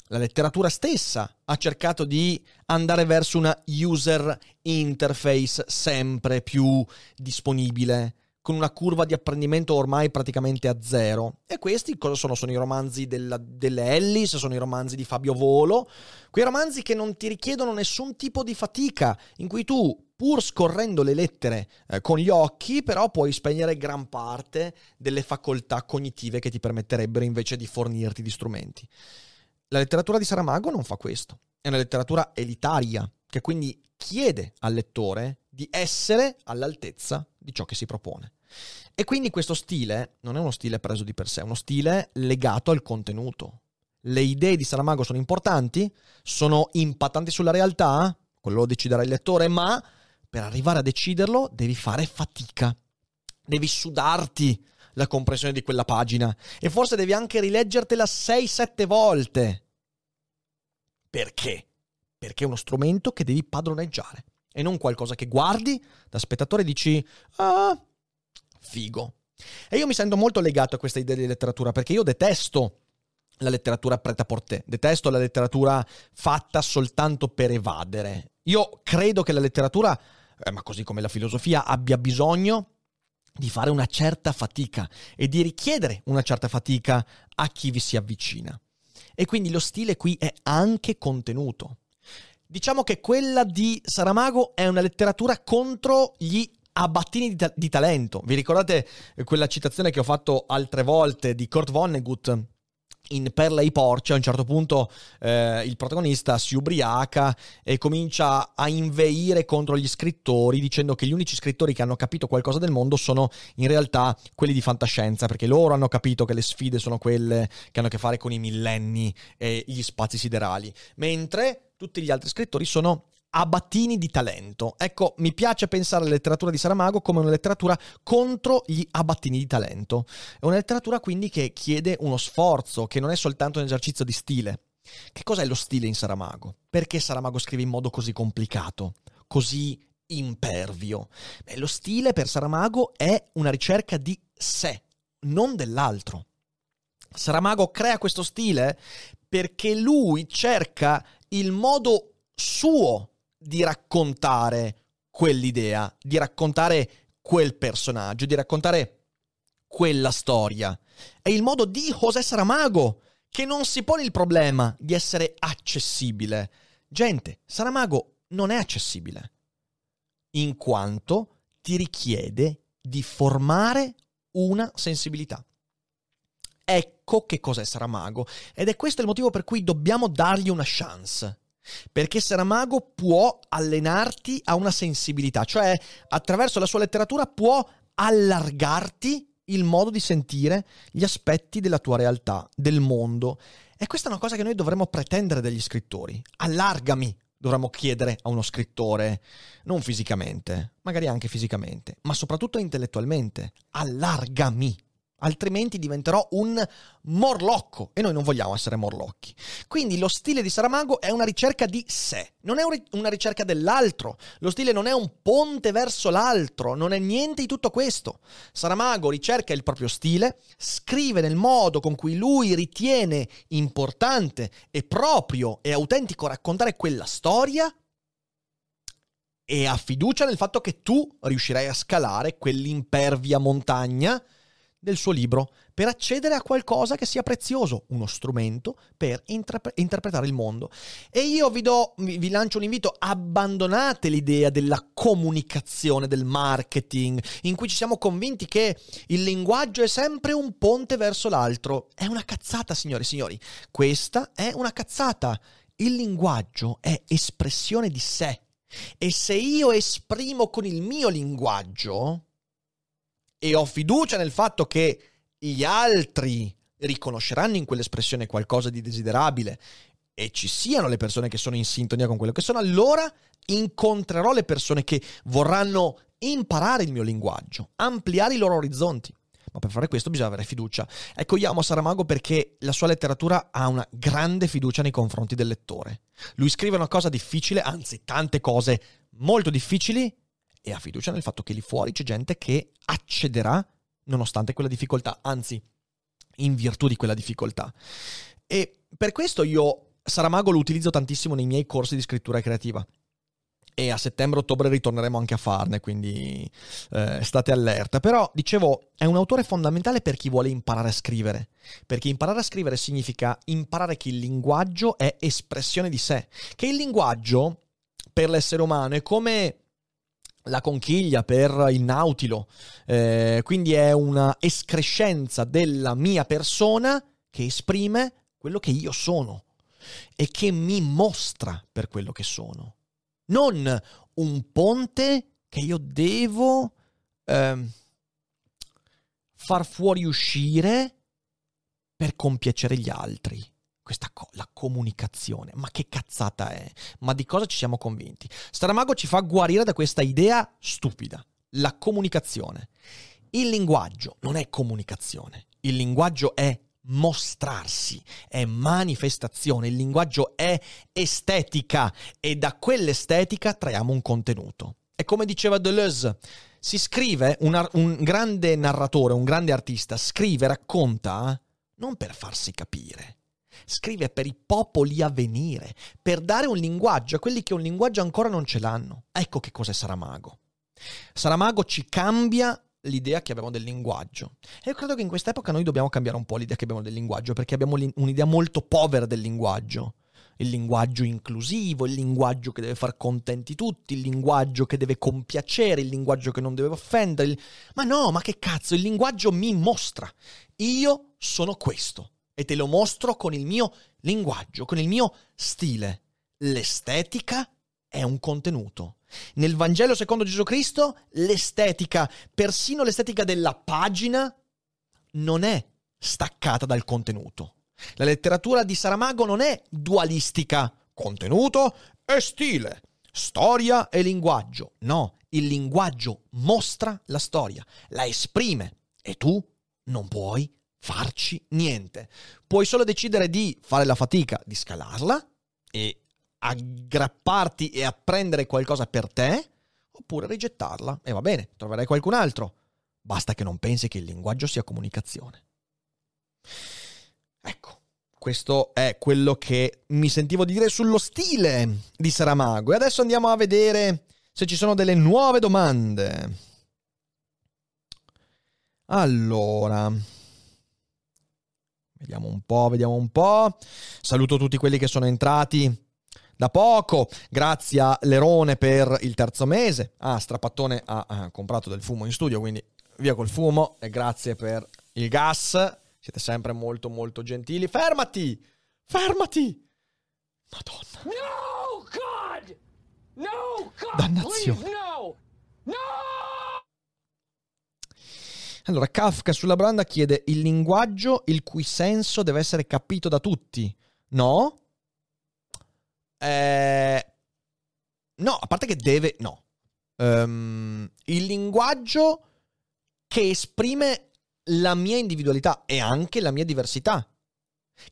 La letteratura stessa ha cercato di andare verso una user interface sempre più disponibile, con una curva di apprendimento ormai praticamente a zero. E questi cosa sono? Sono i romanzi della, delle Ellis, sono i romanzi di Fabio Volo, quei romanzi che non ti richiedono nessun tipo di fatica, in cui tu, pur scorrendo le lettere eh, con gli occhi, però puoi spegnere gran parte delle facoltà cognitive che ti permetterebbero invece di fornirti di strumenti. La letteratura di Saramago non fa questo, è una letteratura elitaria, che quindi chiede al lettore di essere all'altezza di ciò che si propone. E quindi questo stile non è uno stile preso di per sé, è uno stile legato al contenuto. Le idee di Saramago sono importanti, sono impattanti sulla realtà, quello lo deciderà il lettore, ma per arrivare a deciderlo devi fare fatica, devi sudarti la comprensione di quella pagina e forse devi anche rileggertela 6-7 volte. Perché? Perché è uno strumento che devi padroneggiare e non qualcosa che guardi da spettatore e dici ah, figo. E io mi sento molto legato a questa idea di letteratura perché io detesto la letteratura preta a portè, detesto la letteratura fatta soltanto per evadere. Io credo che la letteratura, eh, ma così come la filosofia, abbia bisogno di fare una certa fatica e di richiedere una certa fatica a chi vi si avvicina. E quindi lo stile qui è anche contenuto. Diciamo che quella di Saramago è una letteratura contro gli abbattini di, ta- di, talento. Vi ricordate quella citazione che ho fatto altre volte di Kurt Vonnegut in Perla i porci, a un certo punto eh, il protagonista si ubriaca e comincia a inveire contro gli scrittori dicendo che gli unici scrittori che hanno capito qualcosa del mondo sono in realtà quelli di fantascienza, perché loro hanno capito che le sfide sono quelle che hanno a che fare con i millenni e gli spazi siderali, mentre tutti gli altri scrittori sono abattini di talento. Ecco, mi piace pensare alla letteratura di Saramago come una letteratura contro gli abattini di talento. È una letteratura quindi che chiede uno sforzo, che non è soltanto un esercizio di stile. Che cos'è lo stile in Saramago? Perché Saramago scrive in modo così complicato, così impervio? Beh, lo stile per Saramago è una ricerca di sé, non dell'altro. Saramago crea questo stile perché lui cerca il modo suo di raccontare quell'idea, di raccontare quel personaggio, di raccontare quella storia. È il modo di José Saramago, che non si pone il problema di essere accessibile. Gente, Saramago non è accessibile, in quanto ti richiede di formare una sensibilità. Ecco che cos'è Saramago ed è questo il motivo per cui dobbiamo dargli una chance. Perché Saramago può allenarti a una sensibilità, cioè attraverso la sua letteratura può allargarti il modo di sentire gli aspetti della tua realtà, del mondo. E questa è una cosa che noi dovremmo pretendere dagli scrittori. Allargami, dovremmo chiedere a uno scrittore, non fisicamente, magari anche fisicamente, ma soprattutto intellettualmente. Allargami altrimenti diventerò un morlocco e noi non vogliamo essere morlocchi. Quindi lo stile di Saramago è una ricerca di sé, non è una ricerca dell'altro, lo stile non è un ponte verso l'altro, non è niente di tutto questo. Saramago ricerca il proprio stile, scrive nel modo con cui lui ritiene importante e proprio e autentico raccontare quella storia e ha fiducia nel fatto che tu riuscirai a scalare quell'impervia montagna del suo libro per accedere a qualcosa che sia prezioso, uno strumento per interpre- interpretare il mondo. E io vi, do, vi lancio un invito, abbandonate l'idea della comunicazione, del marketing, in cui ci siamo convinti che il linguaggio è sempre un ponte verso l'altro. È una cazzata, signore e signori. Questa è una cazzata. Il linguaggio è espressione di sé. E se io esprimo con il mio linguaggio, e ho fiducia nel fatto che gli altri riconosceranno in quell'espressione qualcosa di desiderabile e ci siano le persone che sono in sintonia con quello che sono, allora incontrerò le persone che vorranno imparare il mio linguaggio, ampliare i loro orizzonti. Ma per fare questo bisogna avere fiducia. Ecco, io amo Saramago perché la sua letteratura ha una grande fiducia nei confronti del lettore. Lui scrive una cosa difficile, anzi tante cose molto difficili, e ha fiducia nel fatto che lì fuori c'è gente che accederà nonostante quella difficoltà, anzi, in virtù di quella difficoltà. E per questo io Saramago lo utilizzo tantissimo nei miei corsi di scrittura creativa. E a settembre-ottobre ritorneremo anche a farne, quindi eh, state allerta. Però, dicevo, è un autore fondamentale per chi vuole imparare a scrivere. Perché imparare a scrivere significa imparare che il linguaggio è espressione di sé. Che il linguaggio, per l'essere umano, è come la conchiglia per il nautilo, eh, quindi è una escrescenza della mia persona che esprime quello che io sono e che mi mostra per quello che sono. Non un ponte che io devo eh, far fuoriuscire per compiacere gli altri questa co- la comunicazione. Ma che cazzata è? Ma di cosa ci siamo convinti? Staramago ci fa guarire da questa idea stupida, la comunicazione. Il linguaggio non è comunicazione, il linguaggio è mostrarsi, è manifestazione, il linguaggio è estetica e da quell'estetica traiamo un contenuto. E come diceva Deleuze, si scrive, un, un grande narratore, un grande artista, scrive, racconta non per farsi capire, scrive per i popoli a venire, per dare un linguaggio a quelli che un linguaggio ancora non ce l'hanno. Ecco che cos'è Saramago. Saramago ci cambia l'idea che abbiamo del linguaggio. E io credo che in quest'epoca noi dobbiamo cambiare un po' l'idea che abbiamo del linguaggio, perché abbiamo un'idea molto povera del linguaggio. Il linguaggio inclusivo, il linguaggio che deve far contenti tutti, il linguaggio che deve compiacere, il linguaggio che non deve offendere. Il... Ma no, ma che cazzo, il linguaggio mi mostra. Io sono questo e te lo mostro con il mio linguaggio, con il mio stile. L'estetica è un contenuto. Nel Vangelo secondo Gesù Cristo, l'estetica, persino l'estetica della pagina, non è staccata dal contenuto. La letteratura di Saramago non è dualistica, contenuto e stile, storia e linguaggio. No, il linguaggio mostra la storia, la esprime e tu non puoi farci niente. Puoi solo decidere di fare la fatica di scalarla e aggrapparti e apprendere qualcosa per te, oppure rigettarla e va bene, troverai qualcun altro. Basta che non pensi che il linguaggio sia comunicazione. Ecco, questo è quello che mi sentivo dire sullo stile di Saramago. E adesso andiamo a vedere se ci sono delle nuove domande. Allora, vediamo un po', vediamo un po'. Saluto tutti quelli che sono entrati da poco. Grazie a Lerone per il terzo mese. Ah, Strapattone ha, ha comprato del fumo in studio, quindi via col fumo. E grazie per il gas. Siete sempre molto, molto gentili. Fermati! Fermati! Madonna. No, God! No, God! Dannazione. Please, no! No! Allora, Kafka sulla branda chiede il linguaggio il cui senso deve essere capito da tutti. No? Eh, no, a parte che deve... No. Ehm, il linguaggio che esprime la mia individualità e anche la mia diversità.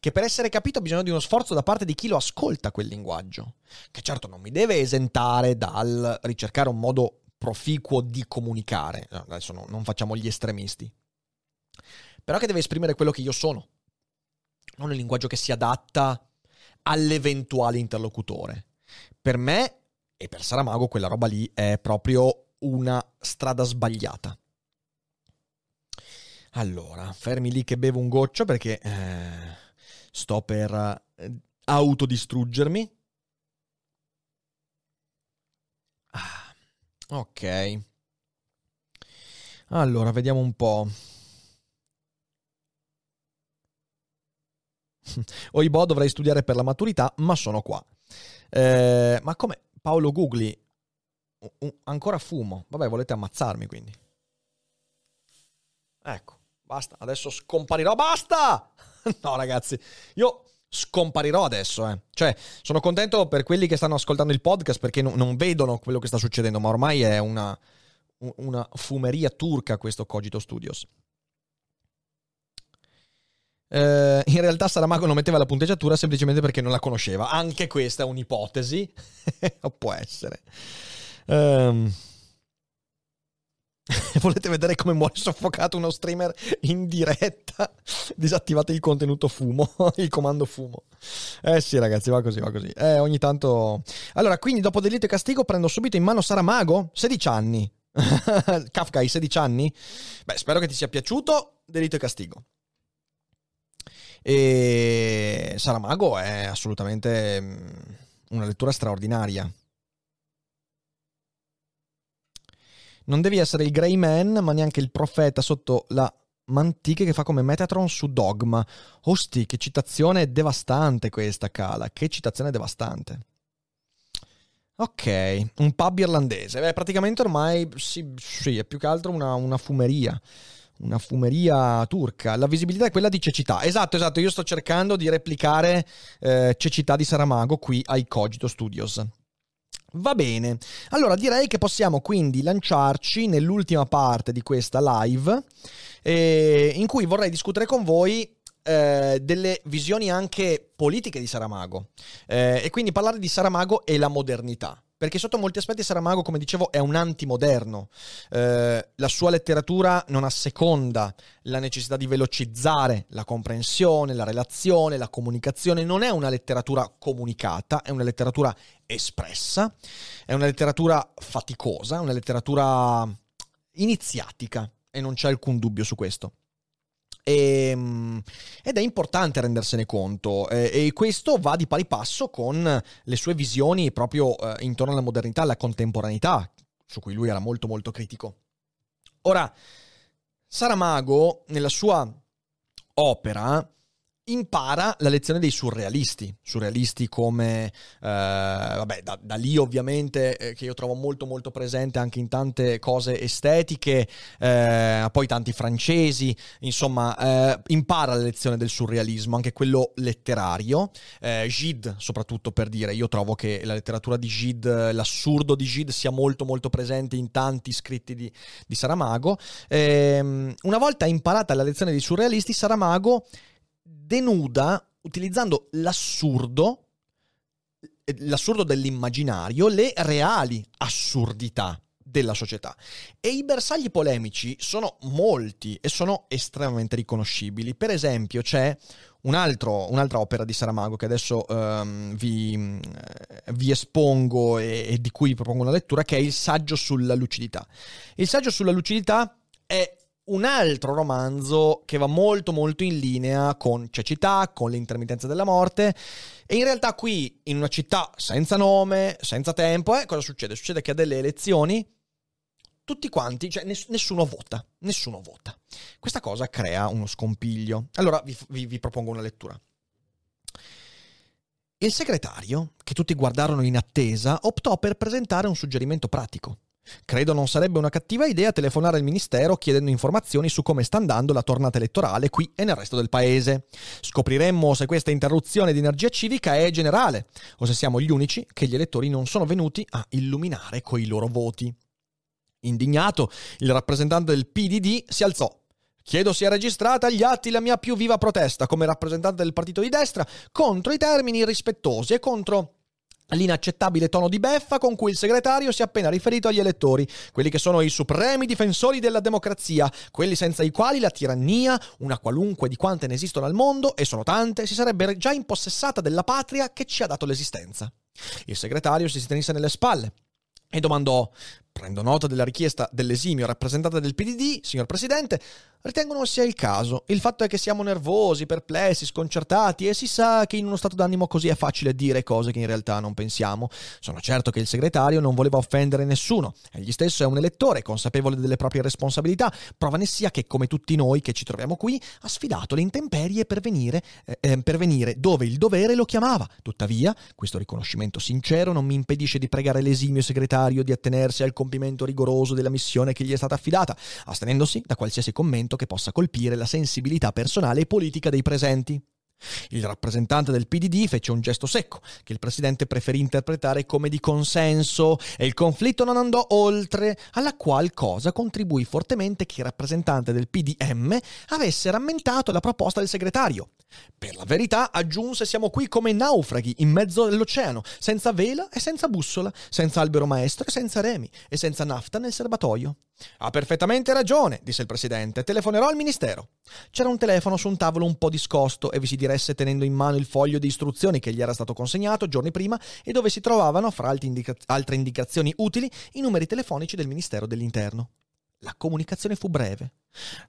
Che per essere capito ha bisogno di uno sforzo da parte di chi lo ascolta quel linguaggio. Che certo non mi deve esentare dal ricercare un modo proficuo di comunicare. Adesso no, non facciamo gli estremisti. Però che deve esprimere quello che io sono. Non un linguaggio che si adatta all'eventuale interlocutore. Per me e per Saramago quella roba lì è proprio una strada sbagliata. Allora, fermi lì che bevo un goccio perché eh, sto per eh, autodistruggermi. Ah, ok. Allora, vediamo un po'. Oibò dovrei studiare per la maturità, ma sono qua. Eh, ma come Paolo Gugli? ancora fumo. Vabbè, volete ammazzarmi quindi. Ecco, basta. Adesso scomparirò. Basta! no, ragazzi, io scomparirò adesso. Eh. Cioè, sono contento per quelli che stanno ascoltando il podcast perché no, non vedono quello che sta succedendo, ma ormai è una, una fumeria turca questo Cogito Studios. Uh, in realtà Saramago non metteva la punteggiatura semplicemente perché non la conosceva. Anche questa è un'ipotesi. Può essere. Um... Volete vedere come muore soffocato uno streamer in diretta? Disattivate il contenuto fumo, il comando fumo. Eh sì, ragazzi, va così, va così. Eh, ogni tanto. Allora, quindi dopo Delitto e Castigo prendo subito in mano Saramago? 16 anni. Kafka, hai 16 anni? Beh, spero che ti sia piaciuto Delitto e Castigo. E Saramago è assolutamente mm, una lettura straordinaria. Non devi essere il Grey Man, ma neanche il profeta sotto la Mantiche che fa come Metatron su Dogma. Osti, che citazione devastante questa, Cala. Che citazione devastante. Ok, un pub irlandese. Beh, praticamente ormai sì, sì è più che altro una, una fumeria una fumeria turca. La visibilità è quella di cecità. Esatto, esatto. Io sto cercando di replicare eh, cecità di Saramago qui ai Cogito Studios. Va bene, allora direi che possiamo quindi lanciarci nell'ultima parte di questa live eh, in cui vorrei discutere con voi eh, delle visioni anche politiche di Saramago eh, e quindi parlare di Saramago e la modernità. Perché sotto molti aspetti Saramago, come dicevo, è un antimoderno. Eh, la sua letteratura non asseconda la necessità di velocizzare la comprensione, la relazione, la comunicazione. Non è una letteratura comunicata, è una letteratura espressa, è una letteratura faticosa, una letteratura iniziatica e non c'è alcun dubbio su questo. E, ehm, ed è importante rendersene conto e, e, questo va di pari passo con le sue visioni proprio eh, intorno alla modernità, alla contemporaneità, su cui lui era molto molto critico. Ora, Saramago nella sua opera impara la lezione dei surrealisti, surrealisti come, eh, vabbè, da, da, lì ovviamente, eh, che io trovo molto molto presente anche in tante cose estetiche, eh, poi tanti francesi, insomma, eh, impara la lezione del surrealismo, anche quello letterario, eh, Gide soprattutto per dire, io trovo che la letteratura di Gide, l'assurdo di Gide sia molto molto presente in tanti scritti di, di Saramago. Ehm, una volta imparata la lezione dei surrealisti, Saramago denuda, utilizzando l'assurdo, l'assurdo dell'immaginario, le reali assurdità della società. E i bersagli polemici sono molti e sono estremamente riconoscibili. Per esempio, c'è un altro, un'altra opera di Saramago che adesso um, vi, vi, espongo e, e di cui vi propongo una lettura, che è il saggio sulla lucidità. Il saggio sulla lucidità è un altro romanzo che va molto molto in linea con cecità, con l'intermittenza della morte e in realtà qui in una città senza nome, senza tempo, eh, cosa succede? Succede che a delle elezioni tutti quanti, cioè ness- nessuno vota, nessuno vota. Questa cosa crea uno scompiglio. Allora vi, vi, vi propongo una lettura. Il segretario, che tutti guardarono in attesa, optò per presentare un suggerimento pratico. Credo non sarebbe una cattiva idea telefonare al Ministero chiedendo informazioni su come sta andando la tornata elettorale qui e nel resto del paese. Scopriremmo se questa interruzione di energia civica è generale o se siamo gli unici che gli elettori non sono venuti a illuminare coi loro voti. Indignato, il rappresentante del PDD si alzò. Chiedo sia registrata agli atti la mia più viva protesta come rappresentante del partito di destra contro i termini irrispettosi e contro l'inaccettabile tono di beffa con cui il segretario si è appena riferito agli elettori, quelli che sono i supremi difensori della democrazia, quelli senza i quali la tirannia, una qualunque di quante ne esistono al mondo, e sono tante, si sarebbe già impossessata della patria che ci ha dato l'esistenza. Il segretario si strinse nelle spalle e domandò Prendo nota della richiesta dell'esimio rappresentante del PDD, signor Presidente. Ritengo non sia il caso. Il fatto è che siamo nervosi, perplessi, sconcertati e si sa che in uno stato d'animo così è facile dire cose che in realtà non pensiamo. Sono certo che il segretario non voleva offendere nessuno. Egli stesso è un elettore, consapevole delle proprie responsabilità. Prova ne sia che, come tutti noi che ci troviamo qui, ha sfidato le intemperie per venire, eh, eh per venire dove il dovere lo chiamava. Tuttavia, questo riconoscimento sincero non mi impedisce di pregare l'esimio segretario di attenersi al compimento rigoroso della missione che gli è stata affidata, astenendosi da qualsiasi commento che possa colpire la sensibilità personale e politica dei presenti. Il rappresentante del PDD fece un gesto secco, che il presidente preferì interpretare come di consenso, e il conflitto non andò oltre, alla qual cosa contribuì fortemente che il rappresentante del PDM avesse rammentato la proposta del segretario. Per la verità, aggiunse, siamo qui come naufraghi in mezzo all'oceano, senza vela e senza bussola, senza albero maestro e senza remi, e senza nafta nel serbatoio. Ha perfettamente ragione, disse il presidente. Telefonerò al ministero. C'era un telefono su un tavolo un po' discosto e vi si diresse tenendo in mano il foglio di istruzioni che gli era stato consegnato giorni prima e dove si trovavano, fra indica- altre indicazioni utili, i numeri telefonici del Ministero dell'Interno. La comunicazione fu breve.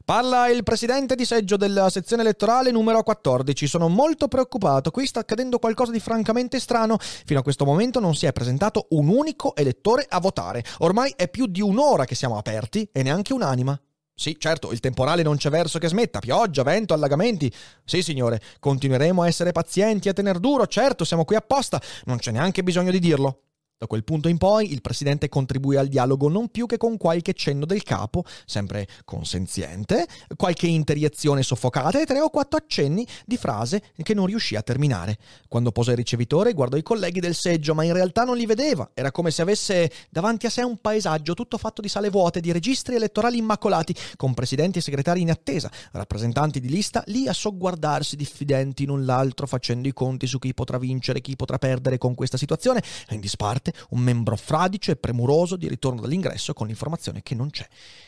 Parla il presidente di seggio della sezione elettorale numero 14. Sono molto preoccupato. Qui sta accadendo qualcosa di francamente strano. Fino a questo momento non si è presentato un unico elettore a votare. Ormai è più di un'ora che siamo aperti e neanche un'anima. Sì, certo, il temporale non c'è verso che smetta. Pioggia, vento, allagamenti. Sì, signore, continueremo a essere pazienti a tener duro. Certo, siamo qui apposta. Non c'è neanche bisogno di dirlo. Da quel punto in poi il presidente contribuì al dialogo non più che con qualche cenno del capo, sempre consenziente, qualche interiezione soffocata e tre o quattro accenni di frase che non riuscì a terminare. Quando posò il ricevitore guardò i colleghi del seggio, ma in realtà non li vedeva. Era come se avesse davanti a sé un paesaggio tutto fatto di sale vuote, di registri elettorali immacolati, con presidenti e segretari in attesa, rappresentanti di lista lì a sogguardarsi diffidenti l'un l'altro, facendo i conti su chi potrà vincere, chi potrà perdere con questa situazione, e in disparte parte un membro fradicio e premuroso di ritorno dall'ingresso con l'informazione che non c'è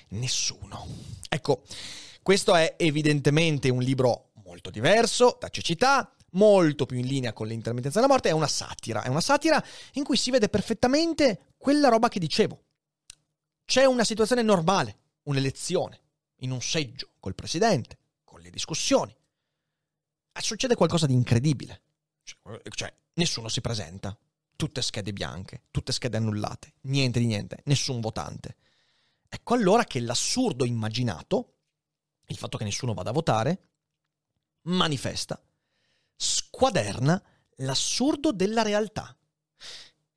nessuno. Ecco, questo è evidentemente un libro molto diverso da cecità, molto più in linea con l'intermittenza della morte, è una satira, è una satira in cui si vede perfettamente quella roba che dicevo. C'è una situazione normale, un'elezione, in un seggio col presidente, con le discussioni. Succede qualcosa di incredibile. Cioè, cioè nessuno si presenta tutte schede bianche, tutte schede annullate, niente di niente, nessun votante. Ecco allora che l'assurdo immaginato, il fatto che nessuno vada a votare, manifesta, squaderna l'assurdo della realtà.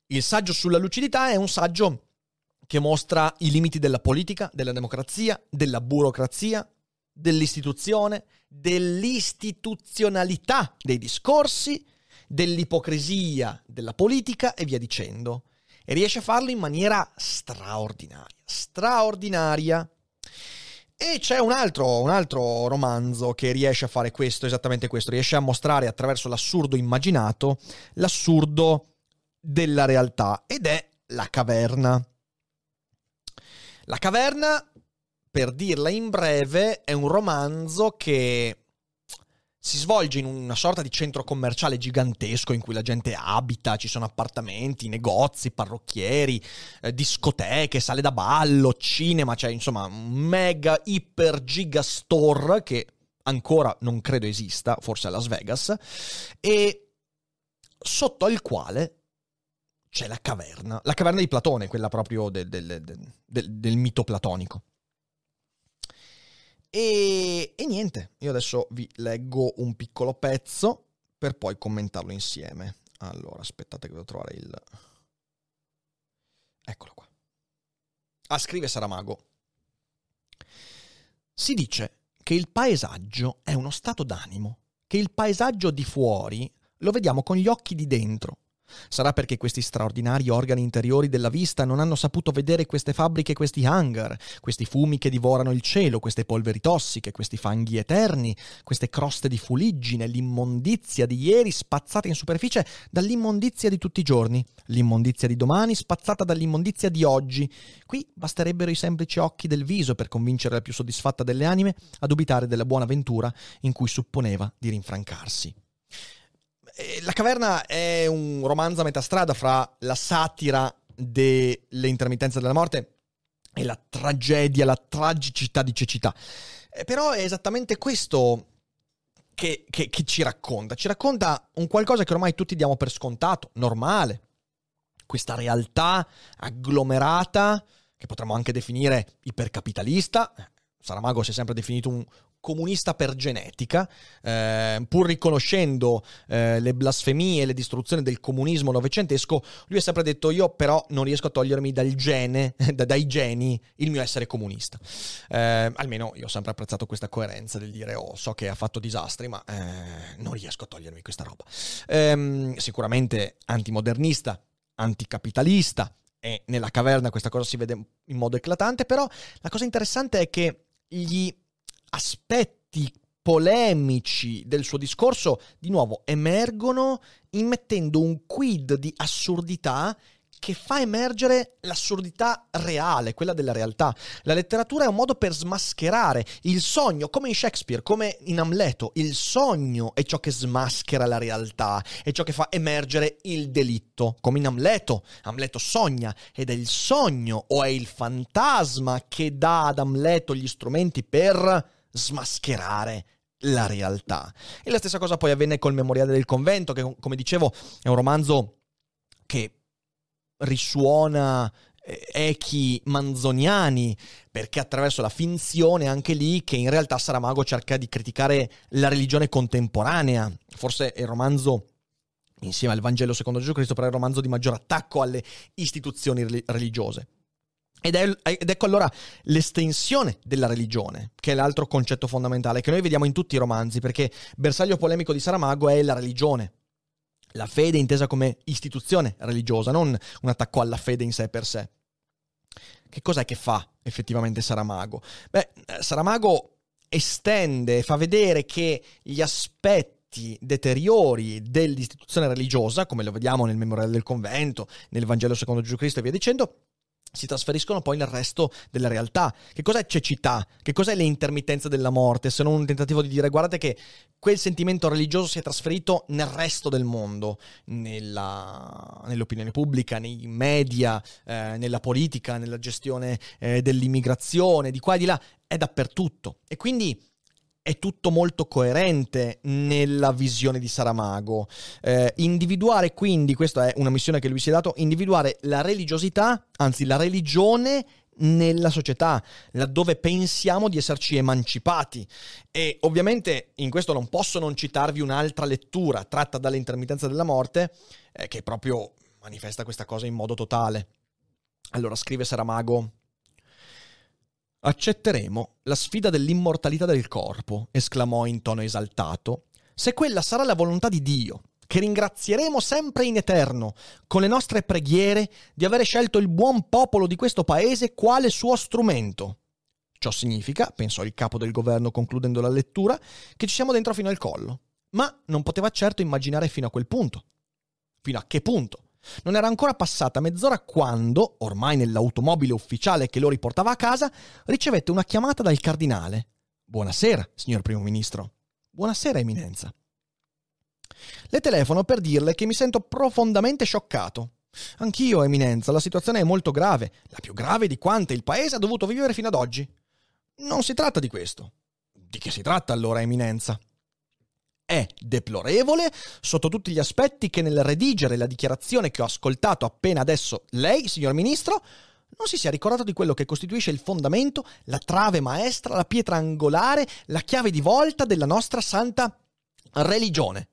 Il saggio sulla lucidità è un saggio che mostra i limiti della politica, della democrazia, della burocrazia, dell'istituzione, dell'istituzionalità dei discorsi dell'ipocrisia della politica e via dicendo. E riesce a farlo in maniera straordinaria, straordinaria. E c'è un altro, un altro, romanzo che riesce a fare questo, esattamente questo, riesce a mostrare attraverso l'assurdo immaginato l'assurdo della realtà ed è La caverna. La caverna, per dirla in breve, è un romanzo che si svolge in una sorta di centro commerciale gigantesco in cui la gente abita, ci sono appartamenti, negozi, parrocchieri, eh, discoteche, sale da ballo, cinema, cioè insomma un mega iper giga store che ancora non credo esista, forse a Las Vegas, e sotto al quale c'è la caverna, la caverna di Platone, quella proprio del, del, del, del mito platonico. E, e niente, io adesso vi leggo un piccolo pezzo per poi commentarlo insieme. Allora, aspettate che devo trovare il... Eccolo qua. Ah, scrive Saramago. Si dice che il paesaggio è uno stato d'animo, che il paesaggio di fuori lo vediamo con gli occhi di dentro Sarà perché questi straordinari organi interiori della vista non hanno saputo vedere queste fabbriche, questi hangar, questi fumi che divorano il cielo, queste polveri tossiche, questi fanghi eterni, queste croste di fuliggine, l'immondizia di ieri spazzata in superficie dall'immondizia di tutti i giorni, l'immondizia di domani spazzata dall'immondizia di oggi. Qui basterebbero i semplici occhi del viso per convincere la più soddisfatta delle anime a dubitare della buona ventura in cui supponeva di rinfrancarsi. Eh, la caverna è un romanzo a metà strada fra la satira delle intermittenze della morte e la tragedia, la tragicità di cecità. Eh, però è esattamente questo che, che, che, ci racconta. Ci racconta un qualcosa che ormai tutti diamo per scontato, normale. Questa realtà agglomerata, che potremmo anche definire ipercapitalista. Saramago si è sempre definito un, comunista per genetica, eh, pur riconoscendo eh, le blasfemie e le distruzioni del comunismo novecentesco, lui ha sempre detto io però non riesco a togliermi dal gene, dai geni, il mio essere comunista. Eh, almeno io ho sempre apprezzato questa coerenza del dire oh so che ha fatto disastri ma eh, non riesco a togliermi questa roba. Ehm, sicuramente antimodernista, anticapitalista, e nella caverna questa cosa si vede in modo eclatante, però la cosa interessante è che gli aspetti polemici del suo discorso di nuovo emergono immettendo un quid di assurdità che fa emergere l'assurdità reale, quella della realtà. La letteratura è un modo per smascherare il sogno, come in Shakespeare, come in Amleto. Il sogno è ciò che smaschera la realtà, è ciò che fa emergere il delitto, come in Amleto. Amleto sogna ed è il sogno o è il fantasma che dà ad Amleto gli strumenti per smascherare la realtà. E la stessa cosa poi avvenne col Memoriale del Convento, che come dicevo è un romanzo che risuona eh, echi manzoniani, perché attraverso la finzione anche lì che in realtà Saramago cerca di criticare la religione contemporanea. Forse è il romanzo insieme al Vangelo secondo Gesù Cristo, però è il romanzo di maggior attacco alle istituzioni religiose. Ed, è, ed, ecco allora l'estensione della religione, che è l'altro concetto fondamentale che noi vediamo in tutti i romanzi, perché bersaglio polemico di Saramago è la religione. La fede intesa come istituzione religiosa, non un attacco alla fede in sé per sé. Che cos'è che fa effettivamente Saramago? Beh, Saramago estende, fa vedere che gli aspetti deteriori dell'istituzione religiosa, come lo vediamo nel Memoriale del Convento, nel Vangelo secondo Gesù Cristo e via dicendo, si trasferiscono poi nel resto della realtà. Che cos'è cecità? Che cos'è le intermittenze della morte? Se non un tentativo di dire guardate che quel sentimento religioso si è trasferito nel resto del mondo, nella, nell'opinione pubblica, nei media, eh, nella politica, nella gestione eh, dell'immigrazione, di qua e di là, è dappertutto. E quindi è tutto molto coerente nella visione di Saramago. Eh, individuare quindi, questa è una missione che lui si è dato, individuare la religiosità, anzi la religione nella società, laddove pensiamo di esserci emancipati. E ovviamente in questo non posso non citarvi un'altra lettura tratta dall'intermittenza della morte, eh, che proprio manifesta questa cosa in modo totale. Allora scrive Saramago, Accetteremo la sfida dell'immortalità del corpo, esclamò in tono esaltato, se quella sarà la volontà di Dio, che ringrazieremo sempre in eterno, con le nostre preghiere, di avere scelto il buon popolo di questo paese quale suo strumento. Ciò significa, pensò il capo del governo concludendo la lettura, che ci siamo dentro fino al collo. Ma non poteva certo immaginare fino a quel punto. Fino a che punto? Non era ancora passata mezz'ora quando, ormai nell'automobile ufficiale che lo riportava a casa, ricevette una chiamata dal cardinale. Buonasera, signor primo ministro. Buonasera, Eminenza. Le telefono per dirle che mi sento profondamente scioccato. Anch'io, Eminenza, la situazione è molto grave, la più grave di quante il paese ha dovuto vivere fino ad oggi. Non si tratta di questo. Di che si tratta allora, Eminenza? È deplorevole sotto tutti gli aspetti che nel redigere la dichiarazione che ho ascoltato appena adesso lei, signor Ministro, non si sia ricordato di quello che costituisce il fondamento, la trave maestra, la pietra angolare, la chiave di volta della nostra santa religione.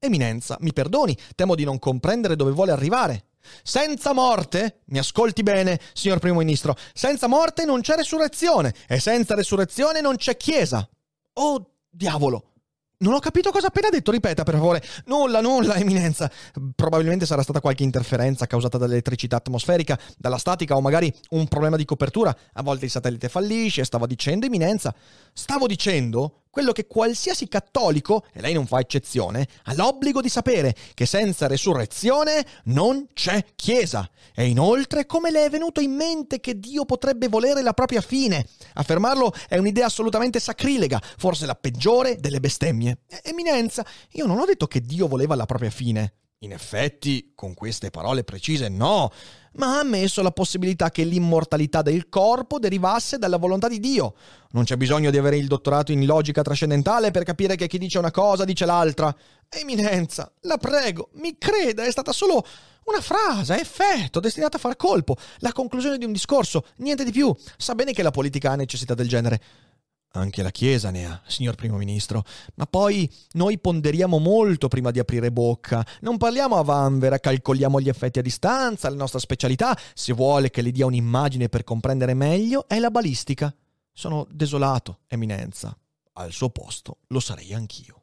Eminenza, mi perdoni, temo di non comprendere dove vuole arrivare. Senza morte, mi ascolti bene, signor Primo Ministro, senza morte non c'è resurrezione e senza resurrezione non c'è Chiesa. Oh, diavolo! Non ho capito cosa ha appena detto, ripeta per favore. Nulla, nulla, eminenza. Probabilmente sarà stata qualche interferenza causata dall'elettricità atmosferica, dalla statica o magari un problema di copertura. A volte il satellite fallisce, stavo dicendo, eminenza. Stavo dicendo quello che qualsiasi cattolico, e lei non fa eccezione, ha l'obbligo di sapere che senza resurrezione non c'è Chiesa. E inoltre come le è venuto in mente che Dio potrebbe volere la propria fine? Affermarlo è un'idea assolutamente sacrilega, forse la peggiore delle bestemmie. Eminenza, io non ho detto che Dio voleva la propria fine. In effetti, con queste parole precise, no, ma ha ammesso la possibilità che l'immortalità del corpo derivasse dalla volontà di Dio. Non c'è bisogno di avere il dottorato in logica trascendentale per capire che chi dice una cosa dice l'altra. Eminenza, la prego, mi creda, è stata solo una frase, effetto, destinata a far colpo, la conclusione di un discorso, niente di più. Sa bene che la politica ha necessità del genere. Anche la Chiesa ne ha, signor Primo Ministro. Ma poi noi ponderiamo molto prima di aprire bocca. Non parliamo a vanvera, calcoliamo gli effetti a distanza. La nostra specialità, se vuole che le dia un'immagine per comprendere meglio, è la balistica. Sono desolato, Eminenza. Al suo posto lo sarei anch'io.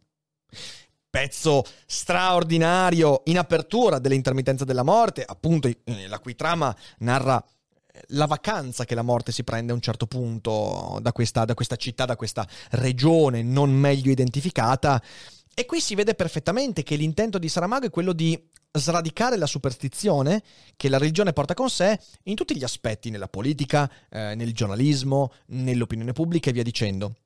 Pezzo straordinario in apertura dell'intermittenza della morte, appunto la cui trama narra la vacanza che la morte si prende a un certo punto da questa, da questa città, da questa regione non meglio identificata. E qui si vede perfettamente che l'intento di Saramago è quello di sradicare la superstizione che la religione porta con sé in tutti gli aspetti, nella politica, eh, nel giornalismo, nell'opinione pubblica e via dicendo.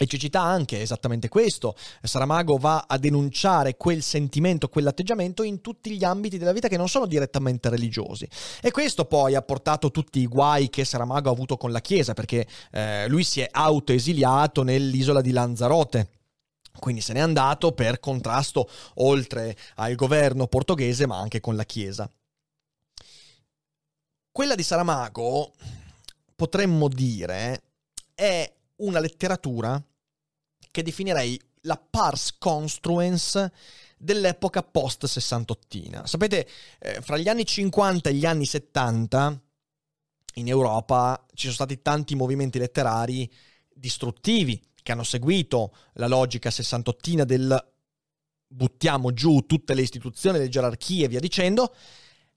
E ci cita anche esattamente questo. Saramago va a denunciare quel sentimento, quell'atteggiamento in tutti gli ambiti della vita che non sono direttamente religiosi. E questo poi ha portato tutti i guai che Saramago ha avuto con la Chiesa, perché eh, lui si è autoesiliato nell'isola di Lanzarote. Quindi se n'è andato per contrasto oltre al governo portoghese, ma anche con la Chiesa. Quella di Saramago, potremmo dire, è una letteratura che definirei la pars construens dell'epoca post-sessantottina. Sapete, eh, fra gli anni 50 e gli anni 70 in Europa ci sono stati tanti movimenti letterari distruttivi che hanno seguito la logica sessantottina del buttiamo giù tutte le istituzioni, le gerarchie e via dicendo.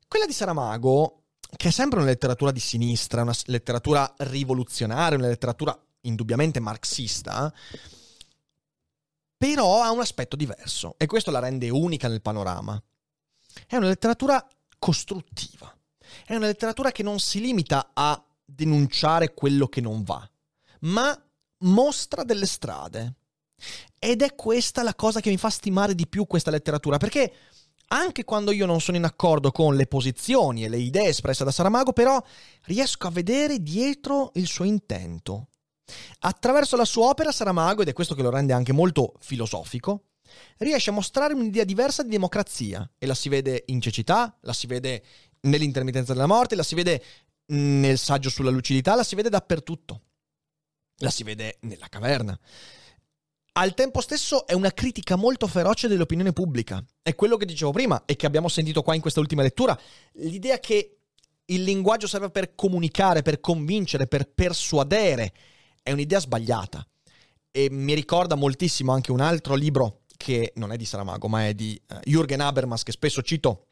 Quella di Saramago, che è sempre una letteratura di sinistra, una letteratura rivoluzionaria, una letteratura indubbiamente marxista, però ha un aspetto diverso e questo la rende unica nel panorama. È una letteratura costruttiva, è una letteratura che non si limita a denunciare quello che non va, ma mostra delle strade. Ed è questa la cosa che mi fa stimare di più questa letteratura, perché anche quando io non sono in accordo con le posizioni e le idee espresse da Saramago, però riesco a vedere dietro il suo intento. Attraverso la sua opera Saramago, ed è questo che lo rende anche molto filosofico, riesce a mostrare un'idea diversa di democrazia e la si vede in cecità, la si vede nell'intermittenza della morte, la si vede nel saggio sulla lucidità, la si vede dappertutto. La si vede nella caverna. Al tempo stesso è una critica molto feroce dell'opinione pubblica. È quello che dicevo prima e che abbiamo sentito qua in questa ultima lettura. L'idea che il linguaggio serve per comunicare, per convincere, per persuadere è un'idea sbagliata. E mi ricorda moltissimo anche un altro libro che non è di Saramago, ma è di uh, Jürgen Habermas, che spesso cito,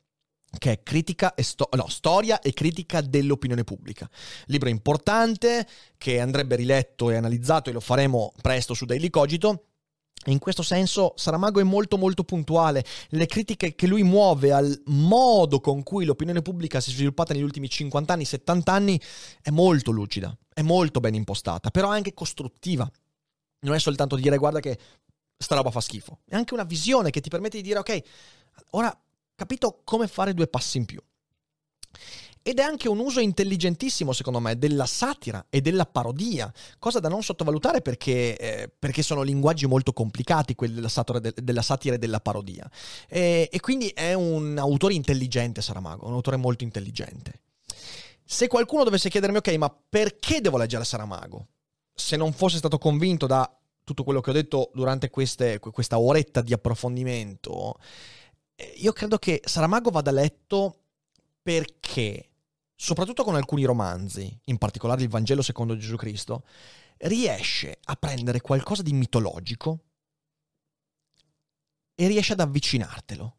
che è critica e sto- no, storia e critica dell'opinione pubblica. Libro importante che andrebbe riletto e analizzato e lo faremo presto su Daily Cogito. In questo senso Saramago è molto molto puntuale, le critiche che lui muove al modo con cui l'opinione pubblica si è sviluppata negli ultimi 50 anni, 70 anni, è molto lucida, è molto ben impostata, però anche costruttiva. Non è soltanto dire guarda che sta roba fa schifo. È anche una visione che ti permette di dire, ok, ora capito come fare due passi in più. Ed è anche un uso intelligentissimo, secondo me, della satira e della parodia, cosa da non sottovalutare perché, eh, perché sono linguaggi molto complicati, quelli della de- della satira e della parodia. E, e quindi è un autore intelligente, Saramago, un autore molto intelligente. Se qualcuno dovesse chiedermi, ok, ma perché devo leggere Saramago? Se non fosse stato convinto da tutto quello che ho detto durante queste, questa oretta di approfondimento, eh, io credo che Saramago vada letto perché soprattutto con alcuni romanzi, in particolare il Vangelo secondo Gesù Cristo, riesce a prendere qualcosa di mitologico e riesce ad avvicinartelo.